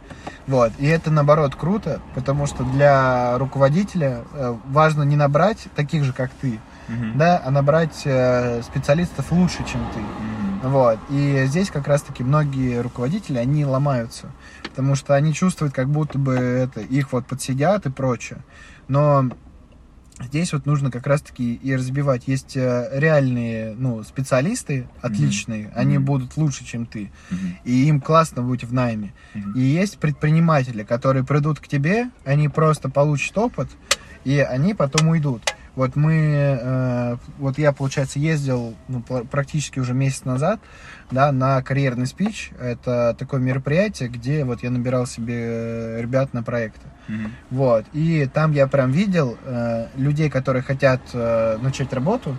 Вот. И это, наоборот, круто, потому что для руководителя э, важно не набрать таких же, как ты, да, а набрать э, специалистов лучше, чем ты. Вот. И здесь как раз-таки многие руководители, они ломаются, потому что они чувствуют, как будто бы это их вот подсидят и прочее. Но здесь вот нужно как раз-таки и разбивать. Есть э, реальные, ну, специалисты отличные, они Мгм. будут лучше, чем ты, Мгм. и им классно быть в найме. Мгм. И есть предприниматели, которые придут к тебе, они просто получат опыт, и они потом уйдут. Вот мы, э, вот я, получается, ездил ну, пр- практически уже месяц назад, да, на карьерный спич. Это такое мероприятие, где вот я набирал себе э, ребят на проекты. Мгм. Вот. И там я прям видел э, людей, которые хотят начать работу,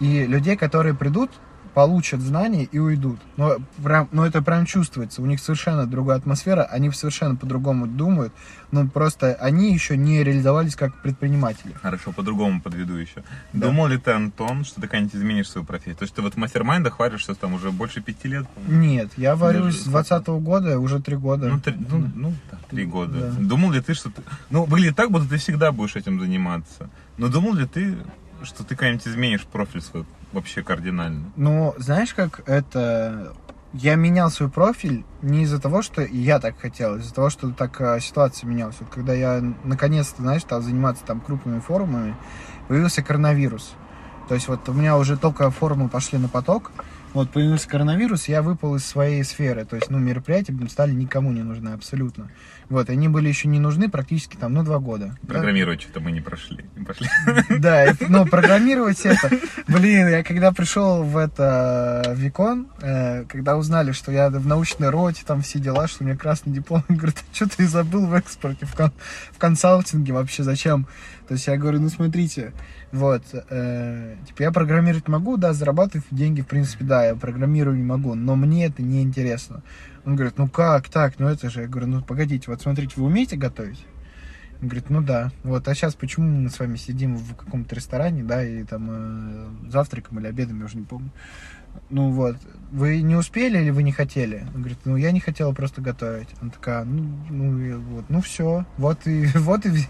и людей, которые придут, получат знания и уйдут. Но, прям, но это прям чувствуется. У них совершенно другая атмосфера, они совершенно по-другому думают. Ну, просто они еще не реализовались как предприниматели. Хорошо, по-другому подведу еще. Да. Думал ли ты, Антон, что ты когда-нибудь изменишь свою профессию? То есть ты вот в мастер-майндах варишься там уже больше пяти лет? Нет, я варюсь Даже с 20 года, уже три года. Ну, три, ну, ну, да, три года. Да. Думал ли ты, что ты... Ну, выглядит так, будто ты всегда будешь этим заниматься. Но думал ли ты, что ты когда-нибудь изменишь профиль свой вообще кардинально? Ну, знаешь, как это... Я менял свой профиль не из-за того, что я так хотел, а из-за того, что так э, ситуация менялась. Вот когда я наконец-то, знаешь, стал заниматься там крупными форумами, появился коронавирус. То есть вот у меня уже только форумы пошли на поток, вот появился коронавирус, я выпал из своей сферы. То есть, ну, мероприятия стали никому не нужны абсолютно. Вот, они были еще не нужны практически там, ну, два года. Да? Программировать что-то мы не прошли. Не пошли. *laughs* Да, и, ну, программировать это. Блин, я когда пришел в это в Викон, э, когда узнали, что я в научной роте, там все дела, что у меня красный диплом, *laughs* говорят, что ты забыл в экспорте, в консалтинге вообще, зачем? То есть я говорю, ну смотрите, вот, э, типа я программировать могу, да, зарабатывать деньги, в принципе, да, я программирую не могу, но мне это не интересно. Он говорит, ну как так, ну это же, я говорю, ну погодите, вот смотрите, вы умеете готовить? Он говорит, ну да. Вот, а сейчас почему мы с вами сидим в каком-то ресторане, да, и там э, завтраком или обедом, я уже не помню. Ну вот, вы не успели или вы не хотели? Он говорит, ну я не хотела просто готовить. Она такая, ну, ну, вот, ну все, вот и *laughs* вот и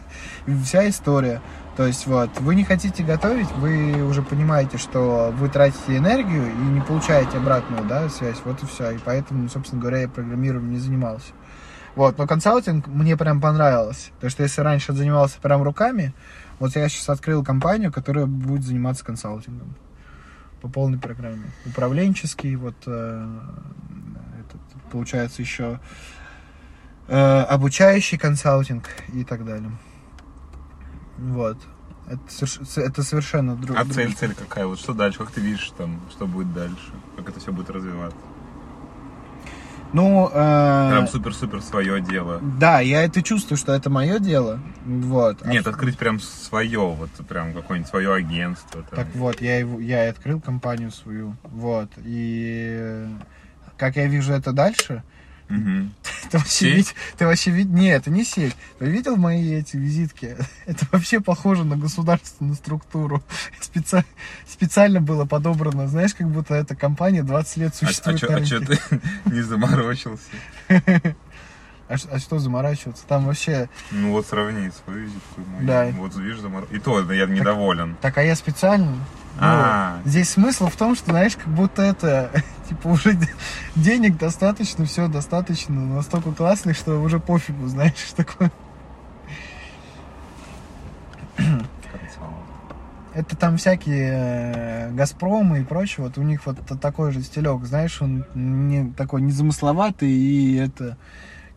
вся история. То есть вот, вы не хотите готовить, вы уже понимаете, что вы тратите энергию и не получаете обратную, да, связь, вот и все. И поэтому, собственно говоря, я программированием не занимался. Вот, но консалтинг мне прям понравилось. То, что если раньше занимался прям руками, вот я сейчас открыл компанию, которая будет заниматься консалтингом по полной программе. Управленческий, вот э, этот, получается еще э, обучающий консалтинг и так далее. Вот. Это, соверш- это совершенно друг, А друг- цель, цель какая? Вот что дальше? Как ты видишь там, что будет дальше? Как это все будет развиваться? Ну, э, Прям супер-супер свое дело. да, я это чувствую, что это мое дело. Вот. Нет, открыть прям свое, вот прям какое-нибудь свое агентство. там. Так вот, я, его, я и открыл компанию свою. Вот. И э, как я вижу это дальше, Мгм. ты вообще, вид- ты вообще вид- Нет, это не сеть. Ты видел мои эти визитки? *laughs* Это вообще похоже на государственную структуру. *laughs* Специ- Специально было подобрано, знаешь, как будто эта компания 20 лет А, существует на а рынке. что ты *laughs* не заморочился? А, а что заморачиваться? Там вообще... Ну вот сравни свою зипку. мою. Да. Вот видишь, замор... И то я недоволен. Так, а я специально... Ну, А. здесь смысл в том, что, знаешь, как будто это, *laughs* типа, уже денег достаточно, все достаточно, настолько классный, что уже пофигу, знаешь, что такое. Это там всякие э, Газпромы и прочее, вот у них вот такой же стилек, знаешь, он не такой незамысловатый и это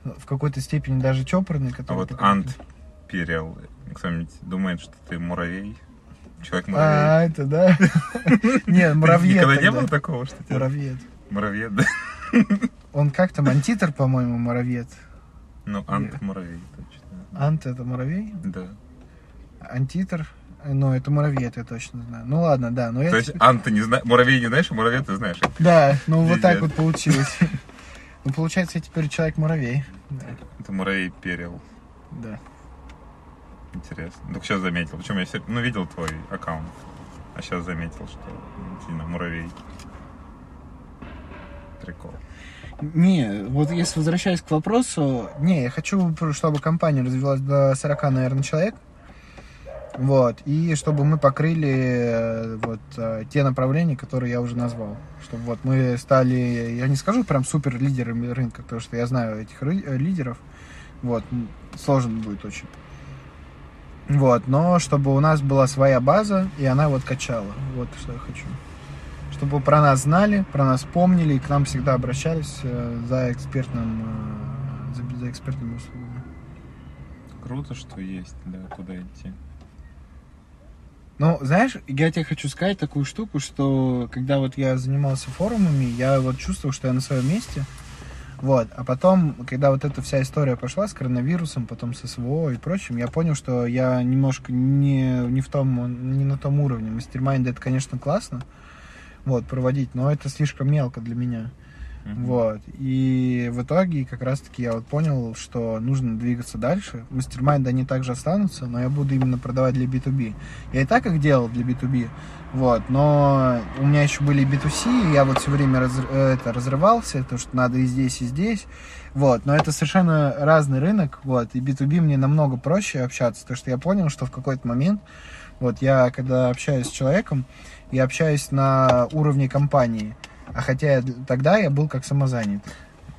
в какой-то степени даже чопорный. А который вот такой- Ант Перел. Кто-нибудь думает, что ты муравей? Человек-муравей? А, это, да? *laughs* Не, муравьед. Никогда не было такого, что тебя... Муравьед. Муравьед, да? *laughs* Он как там, антитер, по-моему, муравьед. Ну, Ант муравей, точно. Ант это муравей, Да. антитер, ну, это муравьед, я точно знаю. Ну ладно, да, но я... То есть Ант ты не знаешь, муравей не знаешь, а муравей ты знаешь. Да, ну вот так вот получилось. *laughs* Ну, получается, я теперь человек-муравей. Да, Это муравей Перел. да. Интересно. Только сейчас заметил. Причем я ну, видел твой аккаунт. А сейчас заметил, что ну, сильно муравей. Прикол. Не, вот если возвращаясь к вопросу, не, я хочу, чтобы компания развилась до 40, наверное, человек. Вот, и чтобы мы покрыли э, вот э, те направления, которые я уже назвал. Чтобы вот мы стали, я не скажу прям супер лидерами рынка, потому что я знаю этих э, лидеров. Вот, сложно будет очень. Вот, но чтобы у нас была своя база, и она вот качала. Вот что я хочу. Чтобы про нас знали, про нас помнили и к нам всегда обращались за экспертным, за, за экспертными услугами. Круто, что есть, да, куда идти. Ну, знаешь, я тебе хочу сказать такую штуку, что когда вот я занимался форумами, я вот чувствовал, что я на своем месте. Вот. А потом, когда вот эта вся история пошла с коронавирусом, потом с СВО и прочим, я понял, что я немножко не, не в том, не на том уровне. Мастермайнд это, конечно, классно, вот, проводить, но это слишком мелко для меня. Мгм. Вот. И в итоге как раз-таки я вот понял, что нужно двигаться дальше. Мастермайнды они также останутся, но я буду именно продавать для B2B. Я и так их делал для B2B, вот, но у меня еще были B2C, и я вот все время раз- э, это, разрывался, то, что надо и здесь, и здесь, вот, но это совершенно разный рынок, вот, и B2B мне намного проще общаться, потому что я понял, что в какой-то момент, вот, я когда общаюсь с человеком, я общаюсь на уровне компании, а хотя я- тогда я был как самозанятый.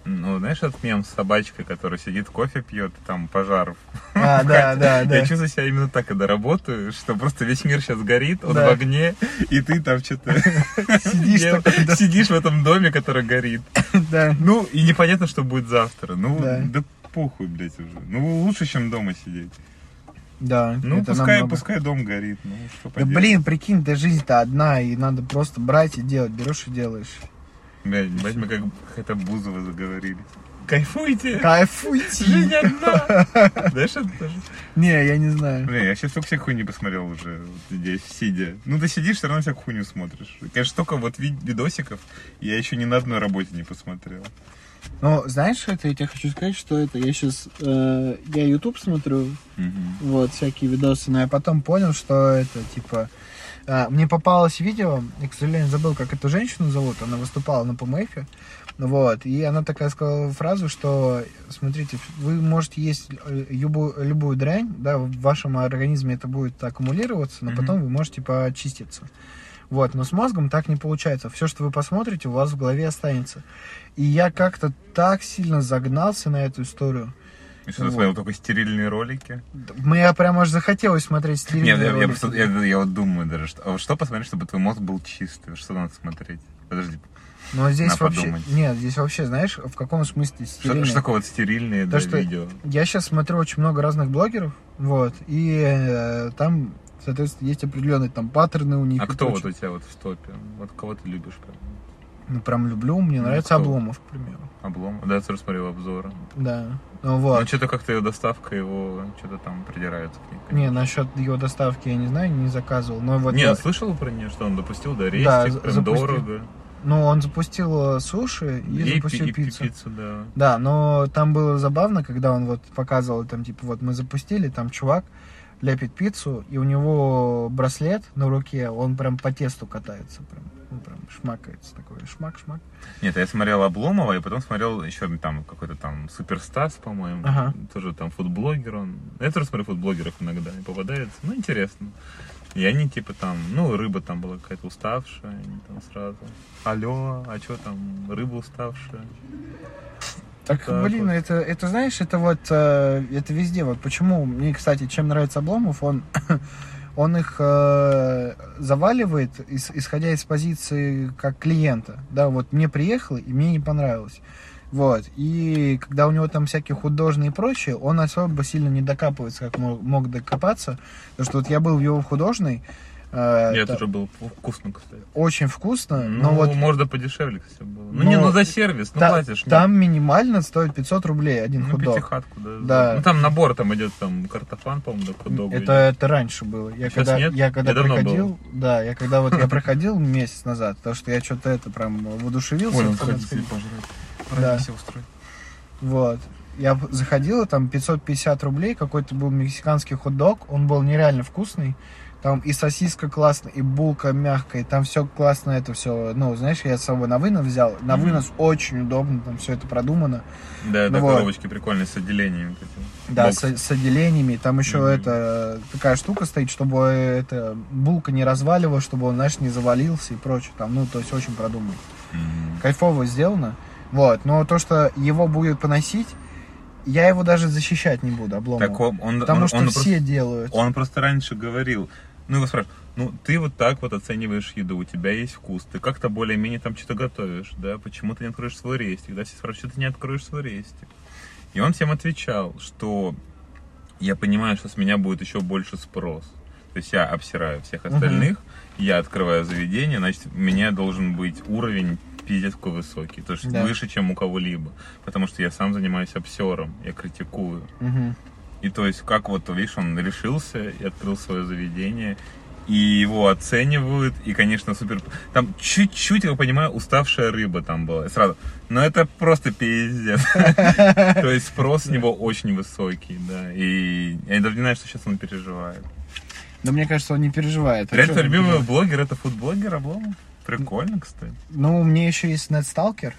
Ну, знаешь, этот мем с собачкой, которая сидит, кофе пьет, и там пожар. А, да, да, Я да. чувствую себя именно так, когда работаю, что просто весь мир сейчас горит, он Да. в огне, и ты там что-то *laughs* Сидишь такой, сидишь в этом доме, который горит. *laughs* Да. Ну, и непонятно, что будет завтра. Ну, Да. да похуй, блядь, уже. Ну, лучше, чем дома сидеть. Да, Ну, это пускай, намного. пускай дом горит. Ну, что Да поделать. блин, прикинь, да жизнь-то одна, и надо просто брать и делать. Берешь и делаешь. Блядь, блядь, мы как это Бузова заговорили. Кайфуйте! Кайфуйте! Жизнь одна! *laughs* Знаешь, это тоже? Не, я не знаю. Блин, я сейчас столько всякой хуйни посмотрел уже вот здесь, сидя. Ну, ты сидишь, все равно всякую хуйню смотришь. Конечно, столько вот вид- видосиков я еще ни на одной работе не посмотрел. Ну, знаешь, что это я тебе хочу сказать, что это я сейчас я YouTube смотрю, Мгм. вот всякие видосы, но я потом понял, что это типа а, мне попалось видео, я, к сожалению, забыл, как эту женщину зовут, она выступала на ПМФ, вот, и она такая сказала фразу, что, смотрите, вы можете есть э, любую, любую дрянь, да, в вашем организме это будет аккумулироваться, но Мгм. потом вы можете почиститься. Вот, но с мозгом так не получается. Все, что вы посмотрите, у вас в голове останется. И я как-то так сильно загнался на эту историю. И что, ты Вот. смотрел только стерильные ролики? Мне прям аж захотелось смотреть стильные Нет, я, я ролики. просто- я- я вот думаю даже, что, а вот что посмотреть, чтобы твой мозг был чистый? Что надо смотреть? Подожди, Но здесь Надо вообще... подумать. Нет, здесь вообще, знаешь, в каком смысле что, стильные? что такое вот стерильные да, То, что видео? Я сейчас смотрю очень много разных блогеров, вот, и э, там, соответственно, есть определенные там паттерны у них. А кто вот прочее. у тебя вот в топе? Вот кого ты любишь прям? Ну, прям люблю, мне Ну, нравится кто? Обломов, к примеру. Облом? Да, я тоже смотрел обзоры. Да, ну вот. Ну, что-то как-то ее доставка его, что-то там придираются к ней. Не, конечно. насчет его доставки я не знаю, не заказывал. Но вот Не, ну, слышал про нее, что он допустил до Да, арестик, за- прям запустил. дорого. ну, он запустил э, суши и, пи- запустил и пи- пиццу. пиццу, да. Да, но там было забавно, когда он вот показывал, там, типа, вот мы запустили, там чувак лепит пиццу, и у него браслет на руке, он прям по тесту катается, прям, ну, прям шмакается такой, шмак-шмак. Нет, я смотрел Обломова, и потом смотрел еще там какой-то там Суперстас, по-моему. Ага. Тоже там фудблогер он. Я тоже смотрю фудблогеров иногда, и попадается. Ну, интересно. И они типа там, ну, рыба там была какая-то уставшая, они там сразу. Алло, а что там, рыба уставшая? Так, Так блин, вот. это, это, знаешь, это вот, э, это везде. Вот почему мне, кстати, чем нравится Обломов, он, он их э, заваливает, ис- исходя из позиции как клиента. Да, вот мне приехало, и мне не понравилось. Вот. И когда у него там всякие художные и прочее, он особо сильно не докапывается, как мог, мог докопаться. Потому что вот я был в его художной. Э, Я та- тоже был вкусно, кстати. Очень вкусно, Ну, но вот можно подешевле, кстати, было. Ну, Но не, ну за сервис, ну та- платишь. там минимально стоит 500 рублей один ну, худок. пятихатку, да. Да. Ну, там набор там идет, там, картофан, по-моему, да, хот-дог Это, это раньше было. Я Сейчас когда, нет? я когда Я давно проходил, да, я когда вот я *laughs* проходил месяц назад, потому что я что-то это прям воодушевился. Ой, он хочет себе пожрать. Да. Вот. Я б- заходил, и там 550 рублей, какой-то был мексиканский хот-дог, он был нереально вкусный. Там и сосиска классная, и булка мягкая, и там все классно, это все, ну, знаешь, я с собой на вынос взял, на Мгм. вынос очень удобно, там все это продумано. Да, Ну вот. коробочки прикольные с отделениями. Да, Бокс. с, с отделениями. Там еще Мгм. это такая штука стоит, чтобы эта булка не разваливалась, чтобы он, знаешь, не завалился и прочее. Там, ну, то есть очень продумано. Мгм. Кайфово сделано. Вот. Но то, что его будет поносить, я его даже защищать не буду, обломал. Так он, он, Потому он- что он все просто, делают. он просто раньше говорил, ну его спрашивают, ну ты вот так вот оцениваешь еду, у тебя есть вкус, ты как-то более-менее там что-то готовишь, да, почему ты не откроешь свой рестик, да, все спрашивают, что ты не откроешь свой рестик. И он всем отвечал, что я понимаю, что с меня будет еще больше спрос. То есть я обсираю всех остальных, я открываю заведение, значит, у меня должен быть уровень пиздец какой высокий, то есть Да. выше, чем у кого-либо. Потому что я сам занимаюсь обсером, я критикую. Мгм. И то есть, как вот, видишь, он решился и открыл свое заведение, и его оценивают, и, конечно, супер... Там чуть-чуть, я понимаю, уставшая рыба там была. Сразу. Но это просто пиздец. *laughs* То есть спрос с него очень высокий, да. И я даже не знаю, что сейчас он переживает. Да мне кажется, он не переживает. Реально, любимый блогер это фудблогер Обломов? Прикольно, кстати. Ну, у меня еще есть Нетсталкер.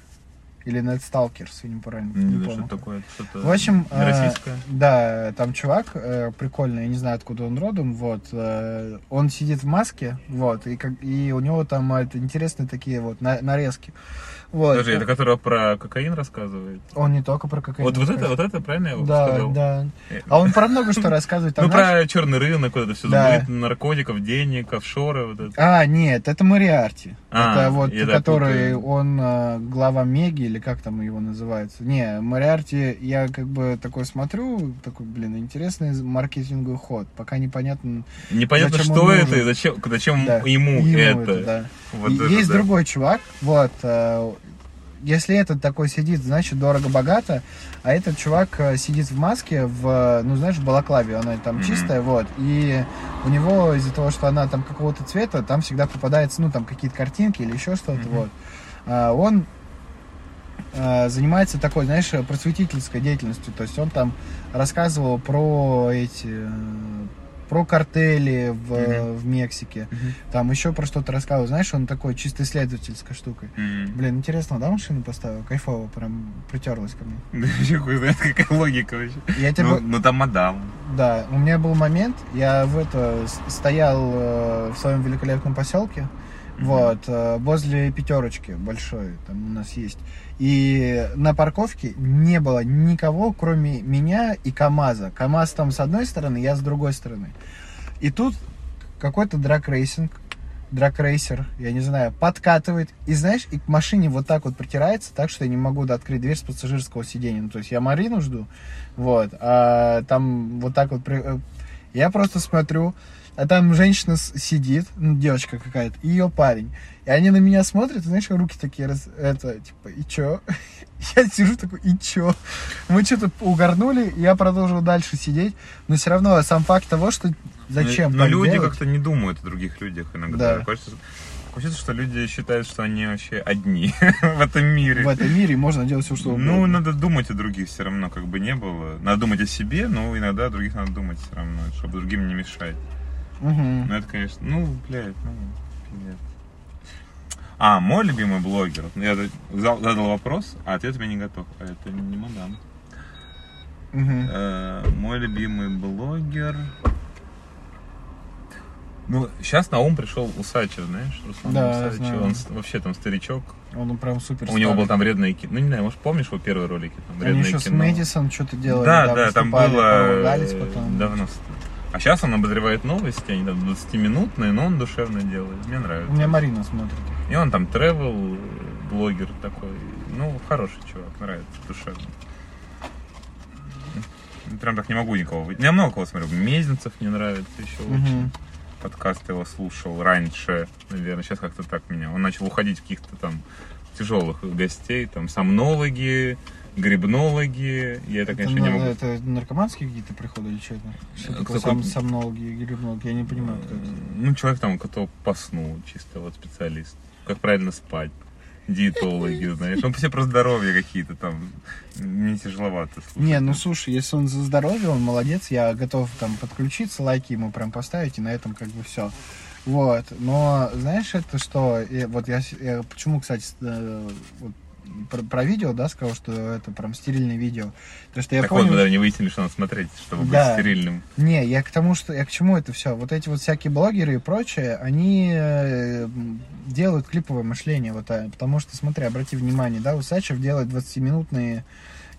Или Нетсталкер, если не правильно. Не Не помню. что такое. Что-то В общем, э, российское. да, там чувак э, прикольный, я не знаю, откуда он родом, вот, э, он сидит в маске, вот, и, как, и у него там э, это, интересные такие вот на- нарезки. Вот. Подожди, это которого про кокаин рассказывает? Он не только про кокаин. Вот, вот это, вот это, правильно я Да, сказал? да. Э, А он про много что рассказывает. *laughs* Ну, про черный рынок, вот это все, наркотиков, денег, офшоры, вот это. А, нет, это Мариарти. А, это вот, который, он э, глава Меги, или как там его называется. Не, Мариарти, я как бы такой смотрю, такой, блин, интересный маркетинговый ход. Пока непонятно. Непонятно, что это и зачем, ему, это. Есть другой чувак, вот, э, если этот такой сидит, значит, дорого-богато, а этот чувак э, сидит в маске, в, ну, знаешь, в балаклаве, она там Мгм. чистая, вот, и у него из-за того, что она там какого-то цвета, там всегда попадается, ну, там какие-то картинки или еще что-то, Мгм. вот. А, он э, занимается такой, знаешь, просветительской деятельностью, то есть он там рассказывал про эти, э, про картели в, Мгм. в Мексике, Мгм. там еще про что-то рассказывал, знаешь, он такой чисто исследовательской штукой. Мгм. Блин, интересно, да, машину поставил? Кайфово, прям притерлась ко мне. Да хуй знает, какая логика вообще. Я тебе... Ну, ну там мадам. Да, у меня был момент, я в это стоял э, в своем великолепном поселке. Вот, э, возле пятерочки большой, там у нас есть. И на парковке не было никого, кроме меня и КамАЗа. КамАЗ там с одной стороны, я с другой стороны. И тут какой-то драг-рейсинг, драг-рейсер, я не знаю, подкатывает. И знаешь, и к машине вот так вот притирается, так что я не могу открыть дверь с пассажирского сиденья. Ну, то есть я Марину жду, вот, а там вот так вот... при- э, Я просто смотрю, а там женщина сидит, ну, девочка какая-то, и ее парень. И они на меня смотрят, и, знаешь, руки такие, раз, это, типа, и чё? *laughs* Я сижу такой, и чё? Мы что-то угорнули, и я продолжил дальше сидеть, но все равно сам факт того, что зачем Но так люди как-то не думают о других людях иногда. Да. Такое чувство, что люди считают, что они вообще одни *laughs* в этом мире. В этом мире можно делать все, что угодно. Ну, надо думать о других все равно, как бы не было. Надо думать о себе, но иногда о других надо думать все равно, чтобы другим не мешать. Мгм. Ну, это, конечно, ну, блядь, ну, пиздец. А, мой любимый блогер. Я за- задал вопрос, а ответ меня не готов. А это не мадам. Мгм. Э, Мой любимый блогер. Ну, сейчас на ум пришел Усачев, знаешь, Руслан Да, Усачев. Он с- вообще там старичок. Он прям супер У него был там вредное кино. Ну, не знаю, может, помнишь его первые ролики? Там, Они еще с кино. Мэдисон что-то делали. Да, да, там выступали, было поругались э, потом. давно. А сейчас он обозревает новости, они там 20-минутные, но он душевно делает. Мне У нравится. меня Марина смотрит. И он там travel блогер такой. Ну, хороший чувак, нравится, душевно. Прям так не могу никого. Я много кого смотрю. Мезенцев мне нравится еще очень. Мгм. Подкаст его слушал раньше, наверное. Сейчас как-то так меня. Он начал уходить в каких-то там тяжелых гостей. Там сомнологи, грибнологи. Я это, Это, конечно, не на- могу. это наркоманские какие-то приходы или что это? Что Э, сом- сомнологи грибнологи? Я не понимаю, кто это. Ну, человек там, кто по сну, чисто вот специалист. Как правильно спать. Диетологи, знаешь. Ну, все про здоровье какие-то там. Мне тяжеловато слушать. Не, ну слушай, если он за здоровье, он молодец, я готов там подключиться, лайки ему прям поставить, и на этом как бы все. Вот, но знаешь, это что, и вот я, я почему, кстати, э, вот про, про видео, да, сказал, что это прям стерильное видео. То что я так понял, вот, мы даже не выяснили, что надо смотреть, чтобы Да. быть стерильным. Не, я к тому, что я к чему это все. Вот эти вот всякие блогеры и прочее, они э, делают клиповое мышление, вот, а, потому что, смотри, обрати внимание, да, Усачев делает 20-минутные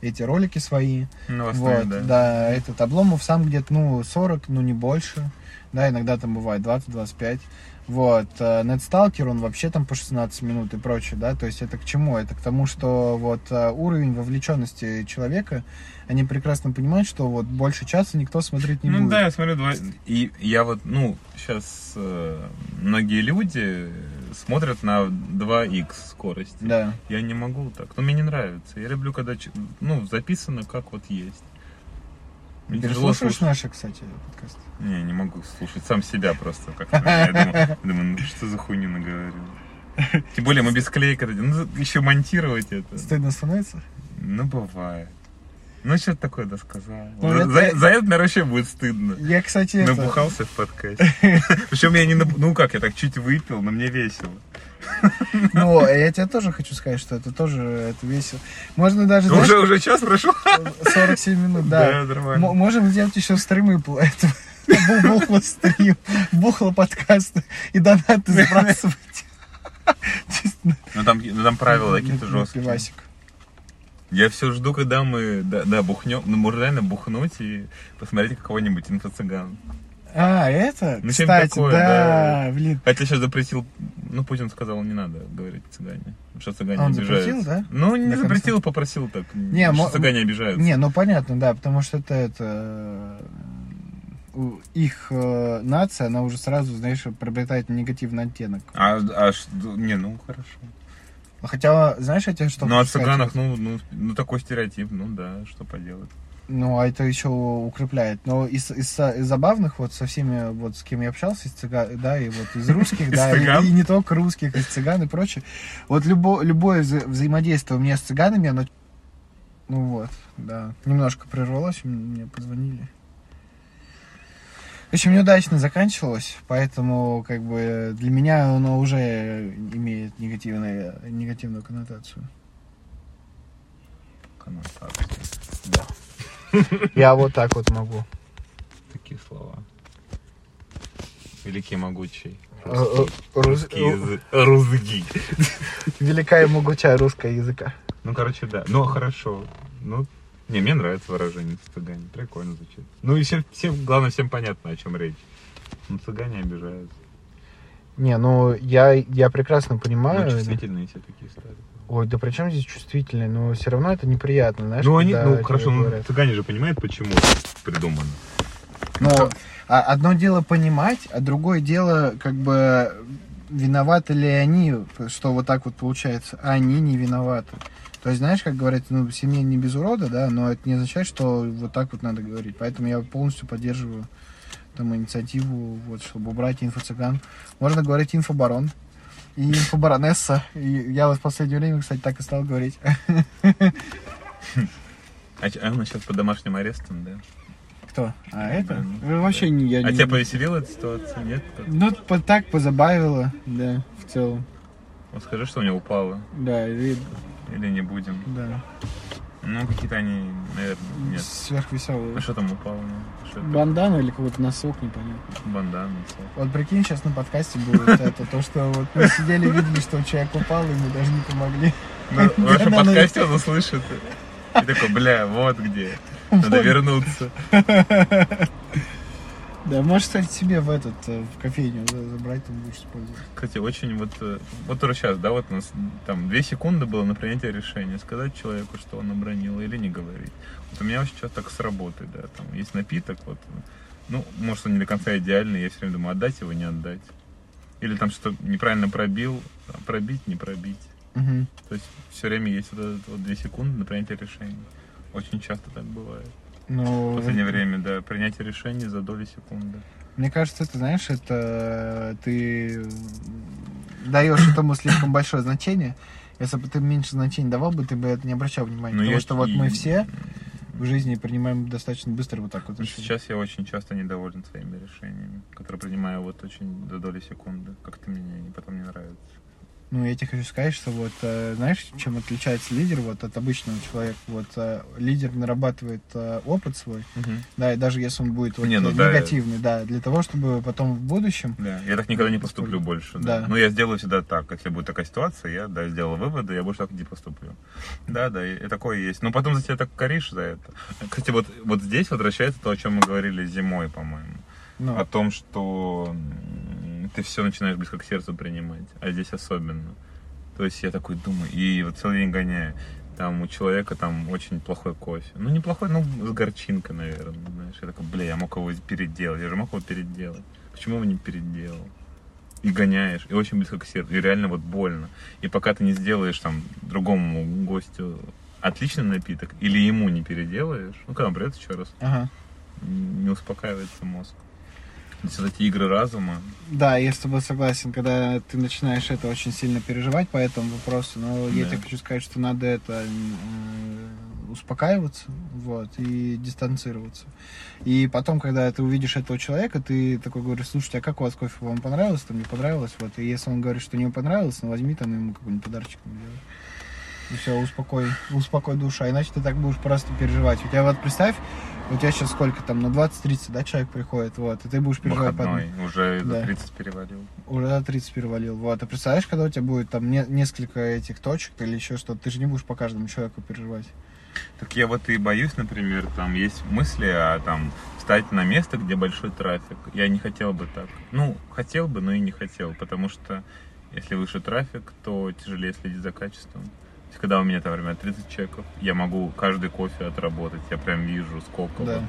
эти ролики свои, Новостные, вот, да. да. этот Обломов сам где-то, ну, 40, ну, не больше, да, иногда там бывает 20-25, вот, э, Нетсталкер, он вообще там по 16 минут и прочее, да, то есть это к чему? Это к тому, что вот э, уровень вовлеченности человека, они прекрасно понимают, что вот больше часа никто смотреть не ну будет. да, я смотрю, два... и я вот, ну, сейчас многие люди смотрят на 2х скорости. Да. Я не могу так. Ну, мне не нравится. Я люблю, когда, ну, записано как вот есть. Мне Ты тяжело слушаешь слушать. наши, кстати, подкасты? Не, не могу слушать сам себя просто как-то. Я думаю, думаю, ну что за хуйню наговорил. Тем более мы без клейка. Ну, еще монтировать это. Стыдно становится? Ну, бывает. Ну, что ты такое досказал? Ну, за, это- за- это, наверное, вообще будет стыдно. Я, кстати, это... Набухался в подкасте. *laughs* Причем я не Ну как, я так чуть выпил, но мне весело. Ну, я тебе тоже хочу сказать, что это тоже это весело. Можно даже, знаешь, Уже, уже час прошел? 47 *laughs* минут, да. Да, нормально. М- можем сделать еще стримы по этому. *laughs* Бу- Бухло стрим, бухло подкасты и донаты сбрасывать. Чисто Ну там, ну, там правила какие-то жесткие. пивасик. Я все жду, когда мы, да, да, бухнем, ну, можно реально бухнуть и посмотреть какого-нибудь инфо-цыган. А, это? Ну, Кстати, такое, да, блин. Хотя сейчас запретил, ну, Путин сказал, не надо говорить цыгане, что цыгане Он обижаются. запретил, да? Ну, не До конца? запретил, попросил так, Не, что мо- цыгане обижаются. Не, ну понятно, да, потому что это, это их э, нация, она уже сразу, знаешь, приобретает негативный оттенок. А, а не, ну, хорошо. Хотя, знаешь, я тебе что ну, о хочу сказать? цыганах, ну, ну, ну, такой стереотип, ну, да, что поделать. Ну, а это еще укрепляет. Но из, из, из забавных, вот со всеми, вот с кем я общался, из цыган, да, и вот из русских, *laughs* да, и, и не только русских, из цыган и прочее. Вот любо, любое вза- взаимодействие у меня с цыганами, оно... Ну вот, да. Немножко прервалось, мне позвонили. В общем, неудачно заканчивалось, поэтому как бы для меня оно уже имеет негативную, негативную коннотацию. Коннотации. Да. *laughs* Я вот так вот могу. Такие слова. Великий могучий. Э, э, рус- Русский язык. Русский. *laughs* Великая и могучая русская языка. Ну, короче, да. Ну, хорошо. Ну, не, мне нравится выражение цыгане. Прикольно звучит. Ну, и всем, всем, главное, всем понятно, о чем речь. Ну, цыгане обижаются. Не, ну я, я прекрасно понимаю. Ну, чувствительные все такие стали. Ой, да при чем здесь чувствительные? Но все равно это неприятно, знаешь, Ну, они, ну, хорошо, ну, цыгане же понимают, почему придумано. Но а одно дело понимать, а другое дело, как бы, виноваты ли они, что вот так вот получается, а они не виноваты. То есть, знаешь, как говорят, ну, в семье не без урода, да, но это не означает, что вот так вот надо говорить. Поэтому я полностью поддерживаю там инициативу, вот, чтобы убрать инфо-цыган. Можно говорить инфобарон. и инфобаронесса. И я вот в последнее время, кстати, так и стал говорить. *laughs* А, а она сейчас под домашним арестом, да? Кто? А это? Да, ну, Вообще не я А не... тебя повеселила эта ситуация, нет? Ну, по- так позабавило, да, в целом. Вот скажи, что у него упало. Да, и- Или не будем. да. Ну, какие-то они, наверное, нет. Сверхвеселые. А что там упало? Что? Бандана или какой-то носок, непонятно. Бандана. Вот прикинь, сейчас на подкасте будет это, то, что вот мы сидели, видели, что человек упал, и мы даже не помогли. Ну, в вашем подкасте он услышит. И такой, бля, вот где. Надо вернуться. *laughs* Да, можешь, кстати, себе в этот, э, в кофейню за- забрать, там будешь использовать. Кстати, очень вот, э, вот тоже сейчас, да, вот у нас там две секунды было на принятие решения, сказать человеку, что он обронил, или не говорить. Вот у меня сейчас так сработает, да, там есть напиток, вот, ну, может, он не до конца идеальный, я все время думаю, отдать его, не отдать. Или там что неправильно пробил, пробить, не пробить. Мгм. То есть все время есть вот это вот две секунды на принятие решения. Очень часто так бывает. В Ну, последнее время, да, принятие решений за доли секунды. мне кажется, это, знаешь, это ты даешь этому слишком большое значение. Если бы ты меньше значения давал бы, ты бы это не обращал внимания. Но Потому я что вот и- мы все в жизни принимаем достаточно быстро вот так вот. Ну, решения. Сейчас я очень часто недоволен своими решениями, которые принимаю вот очень до доли секунды. Как-то мне они потом не нравятся. Ну, я тебе хочу сказать, что вот, э, знаешь, чем отличается лидер вот от обычного человека? Вот э, лидер нарабатывает э, опыт свой, да, и даже если он будет вот, Не, ну э, да. негативный, да, для того, чтобы потом в будущем Да, я так никогда не поступлю больше. Да. Да. Но я сделаю всегда так. Если будет такая ситуация, я да, сделал выводы, я больше так не поступлю. Да, да, и, такое есть. Но потом за тебя так коришь за это. Кстати, вот, вот здесь возвращается то, о чем мы говорили зимой, по-моему. ну, О том, что ты все начинаешь близко к сердцу принимать, а здесь особенно. То есть я такой думаю, и вот целый день гоняю. Там у человека там очень плохой кофе. Ну, неплохой, ну, с горчинкой, наверное, знаешь. Я такой, бля, я мог его переделать, я же мог его переделать. Почему его не переделал? И гоняешь, и очень близко к сердцу, и реально вот больно. И пока ты не сделаешь там другому гостю отличный напиток, или ему не переделаешь, ну, когда он придет еще раз, ага. не успокаивается мозг. То есть вот эти игры разума, Да, я с тобой согласен, когда ты начинаешь это очень сильно переживать по этому вопросу, но я Да. тебе хочу сказать, что надо это э, успокаиваться, вот, и дистанцироваться. И потом, когда ты увидишь этого человека, ты такой говоришь, слушайте, а как у вас кофе, вам понравилось, там не понравилось, вот, и если он говорит, что не понравилось, ну возьми там ему какой-нибудь подарочек сделай. И все, успокой, успокой душа, иначе ты так будешь просто переживать. У тебя вот представь, у тебя сейчас сколько там, на 20-30, да, человек приходит, вот, и ты будешь переживать по выходной, уже за Да. 30 перевалил. Уже за 30 перевалил. Вот. А представляешь, когда у тебя будет там не- несколько этих точек или еще что-то, ты же не будешь по каждому человеку переживать. Так я вот и боюсь, например, там есть мысли о там встать на место, где большой трафик. Я не хотел бы так. Ну, хотел бы, но и не хотел, потому что если выше трафик, то тяжелее следить за качеством. Есть, когда у меня, там, например, 30 чеков, я могу каждый кофе отработать. Я прям вижу, сколько Да.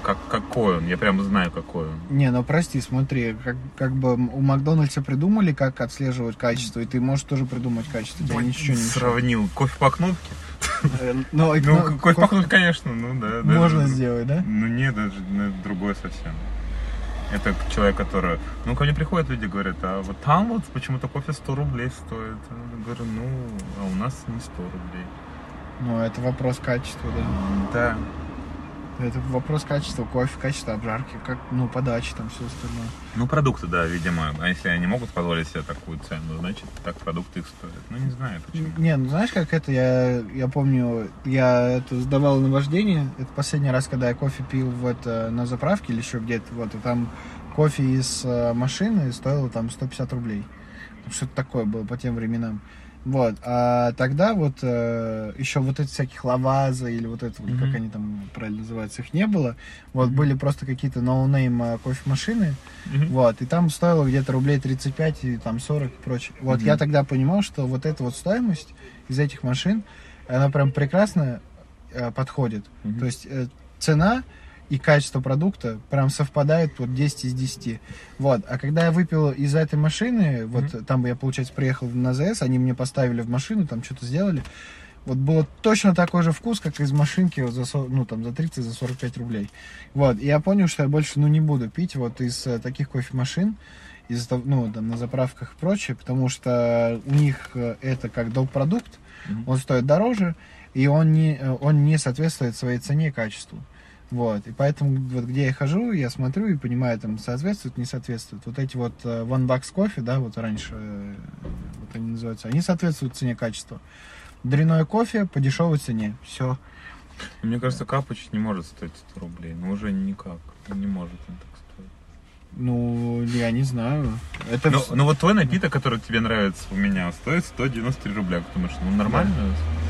Как, какой он, я прям знаю, какой он. Не, ну прости, смотри, как, как бы у Макдональдса придумали, как отслеживать качество, и ты можешь тоже придумать качество. Тебе ничего не. Сравнил кофе по кнопке. Э, Ну, Ну, ну, кофе ко- по кнопке, конечно, ну да. можно сделать, да? Ну нет, это другое совсем. Это человек, который... Ну, ко мне приходят люди, говорят, а вот там вот почему-то кофе 100 рублей стоит. Я говорю, ну, а у нас не 100 рублей. Ну, это вопрос качества, да. Да. Это вопрос качества кофе, качества обжарки, как, ну, подачи, там, все остальное. Ну, продукты, да, видимо. А если они могут позволить себе такую цену, значит, так продукты их стоят. Ну, не знаю, почему. Не, ну знаешь, как это, я, я помню, я это сдавал на вождение, это последний раз, когда я кофе пил в это, на заправке или еще где-то, вот, и там кофе из э, машины стоило там 150 рублей. Что-то такое было по тем временам. Вот, а тогда вот э, еще вот этих всяких Lavazza или вот это, Мгм. как они там правильно называются, их не было. Вот, Мгм. были просто какие-то no-name э, кофемашины, Мгм. вот, и там стоило где-то рублей 35 и там 40 и прочее. Вот Мгм. я тогда понимал, что вот эта вот стоимость из этих машин, она прям прекрасно э, подходит. Мгм. То есть э, цена и качество продукта прям совпадают вот 10 из 10. Вот. А когда я выпил из этой машины, вот там я, получается, приехал на ЗС, они мне поставили в машину, там что-то сделали, вот было точно такой же вкус, как из машинки вот за, ну, там, за 30, за 45 рублей. Вот, и я понял, что я больше, ну, не буду пить вот из э, таких кофемашин. того, ну, там, на заправках и прочее, потому что у них э, это как доп. продукт, Мгм. он стоит дороже, и он не, э, он не соответствует своей цене и качеству. Вот, и поэтому вот где я хожу, я смотрю и понимаю, там, соответствует, не соответствует. Вот эти вот э, One Bucks кофе, да, вот раньше, э, вот они называются, они соответствуют цене качества. Дряное кофе по дешевой цене, все. Мне кажется, капуч не может стоить 100 рублей. Ну, уже никак. Не может он так. Ну, я не знаю. Это Ну, вс- ну вот твой напиток, который тебе нравится у меня, стоит 193 рубля. Как думаешь, ну нормально?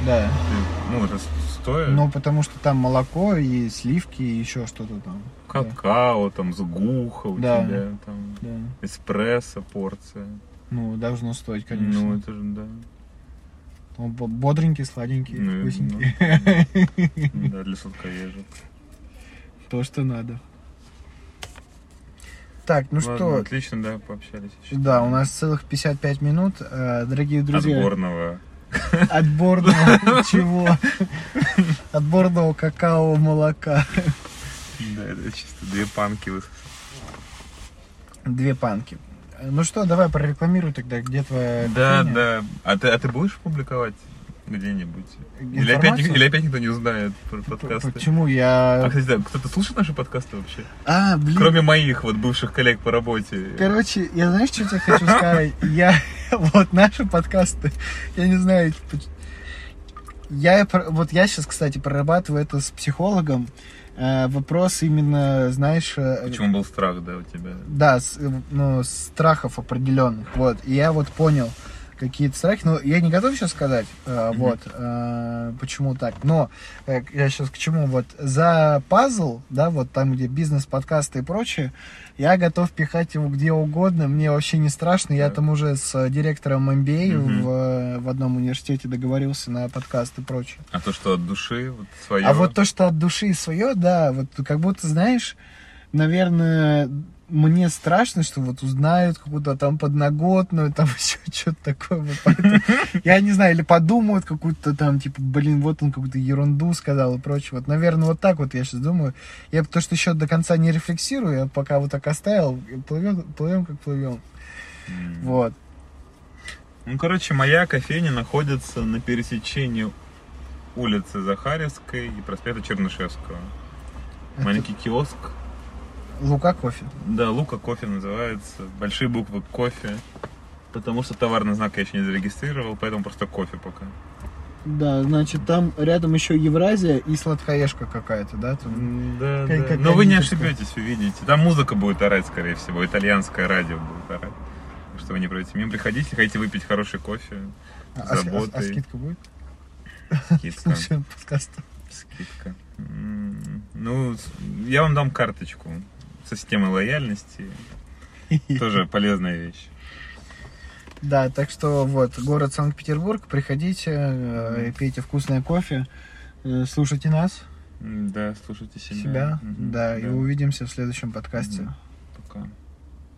да. Ты- ну, это стоит. Ну, потому что там молоко и сливки и еще что-то там. Да. Какао, там, сгуха у Да. тебя, там, Да. эспрессо, порция. Ну, должно стоить, конечно. Ну, это же, да. Он бо- бодренький, сладенький, Ну, вкусненький. Да, для сладкоежек. То, что надо. Так, ну Ладно, что, Отлично, да, пообщались. считаю. да, у нас целых 55 минут. Э, Дорогие друзья, Отборного. отборного *laughs* чего? Отборного какао молока. Да, это чисто две панки. Две панки. Ну что, давай прорекламируй тогда, где твоя Да, да. А ты, а ты будешь публиковать где-нибудь? Или опять, или опять никто не узнает про подкасты? Почему А, я... кстати, да, кто-то слушает наши подкасты вообще? А, блин. Кроме моих вот бывших коллег по работе. Короче, я знаешь, что тебе хочу сказать? Я, *laughs* вот наши подкасты, я не знаю, я, вот я сейчас, кстати, прорабатываю это с психологом, Э, вопрос именно, знаешь... э, Почему был страх, да, у тебя? Да, с- э, ну, страхов определенных, вот, и я вот понял какие-то страхи, но я не готов сейчас сказать, Мгм. вот, э, почему так, но э, я сейчас к чему, вот, за пазл, да, вот там, где бизнес, подкасты и прочее, я готов пихать его где угодно, мне вообще не страшно, я там уже с директором MBA Мгм. в, э, в одном университете договорился на подкаст и прочее. А то, что от души, вот свое. А вот то, что от души свое, да, вот как будто, знаешь, наверное, мне страшно, что вот узнают какую-то там подноготную, там *laughs* еще что-то такое. Вот поэтому *laughs* я не знаю, или подумают какую-то там, типа, блин, вот он какую-то ерунду сказал и прочее. Вот, наверное, вот так вот я сейчас думаю. Я потому что еще до конца не рефлексирую, я пока вот так оставил, плывем, плывем как плывем. М. Вот. Ну, короче, моя кофейня находится на пересечении улицы Захаревской и проспекта Чернышевского. Это Маленький киоск. Лука кофе. Да, Лука кофе называется. Большие буквы кофе. Потому что товарный знак я еще не зарегистрировал, поэтому просто кофе пока. Да, значит, там рядом еще Евразия и сладкоежка какая-то, да? Там... Да, Как- да. как Но вы не ошибетесь, увидите. Там музыка будет орать, скорее всего. Итальянское радио будет орать. Так что вы не пройдете мимо. Приходите, хотите выпить хороший кофе. А, а- а- а скидка будет? Скидка. *laughs* Скидка. Ну, я вам дам карточку со системой лояльности. *laughs* Тоже полезная вещь. Да, так что вот, город Санкт-Петербург, приходите, э, пейте вкусное кофе, э, слушайте нас, Да, слушайте себя. себя, Мгм, да, и увидимся в следующем подкасте. Мгм. Пока.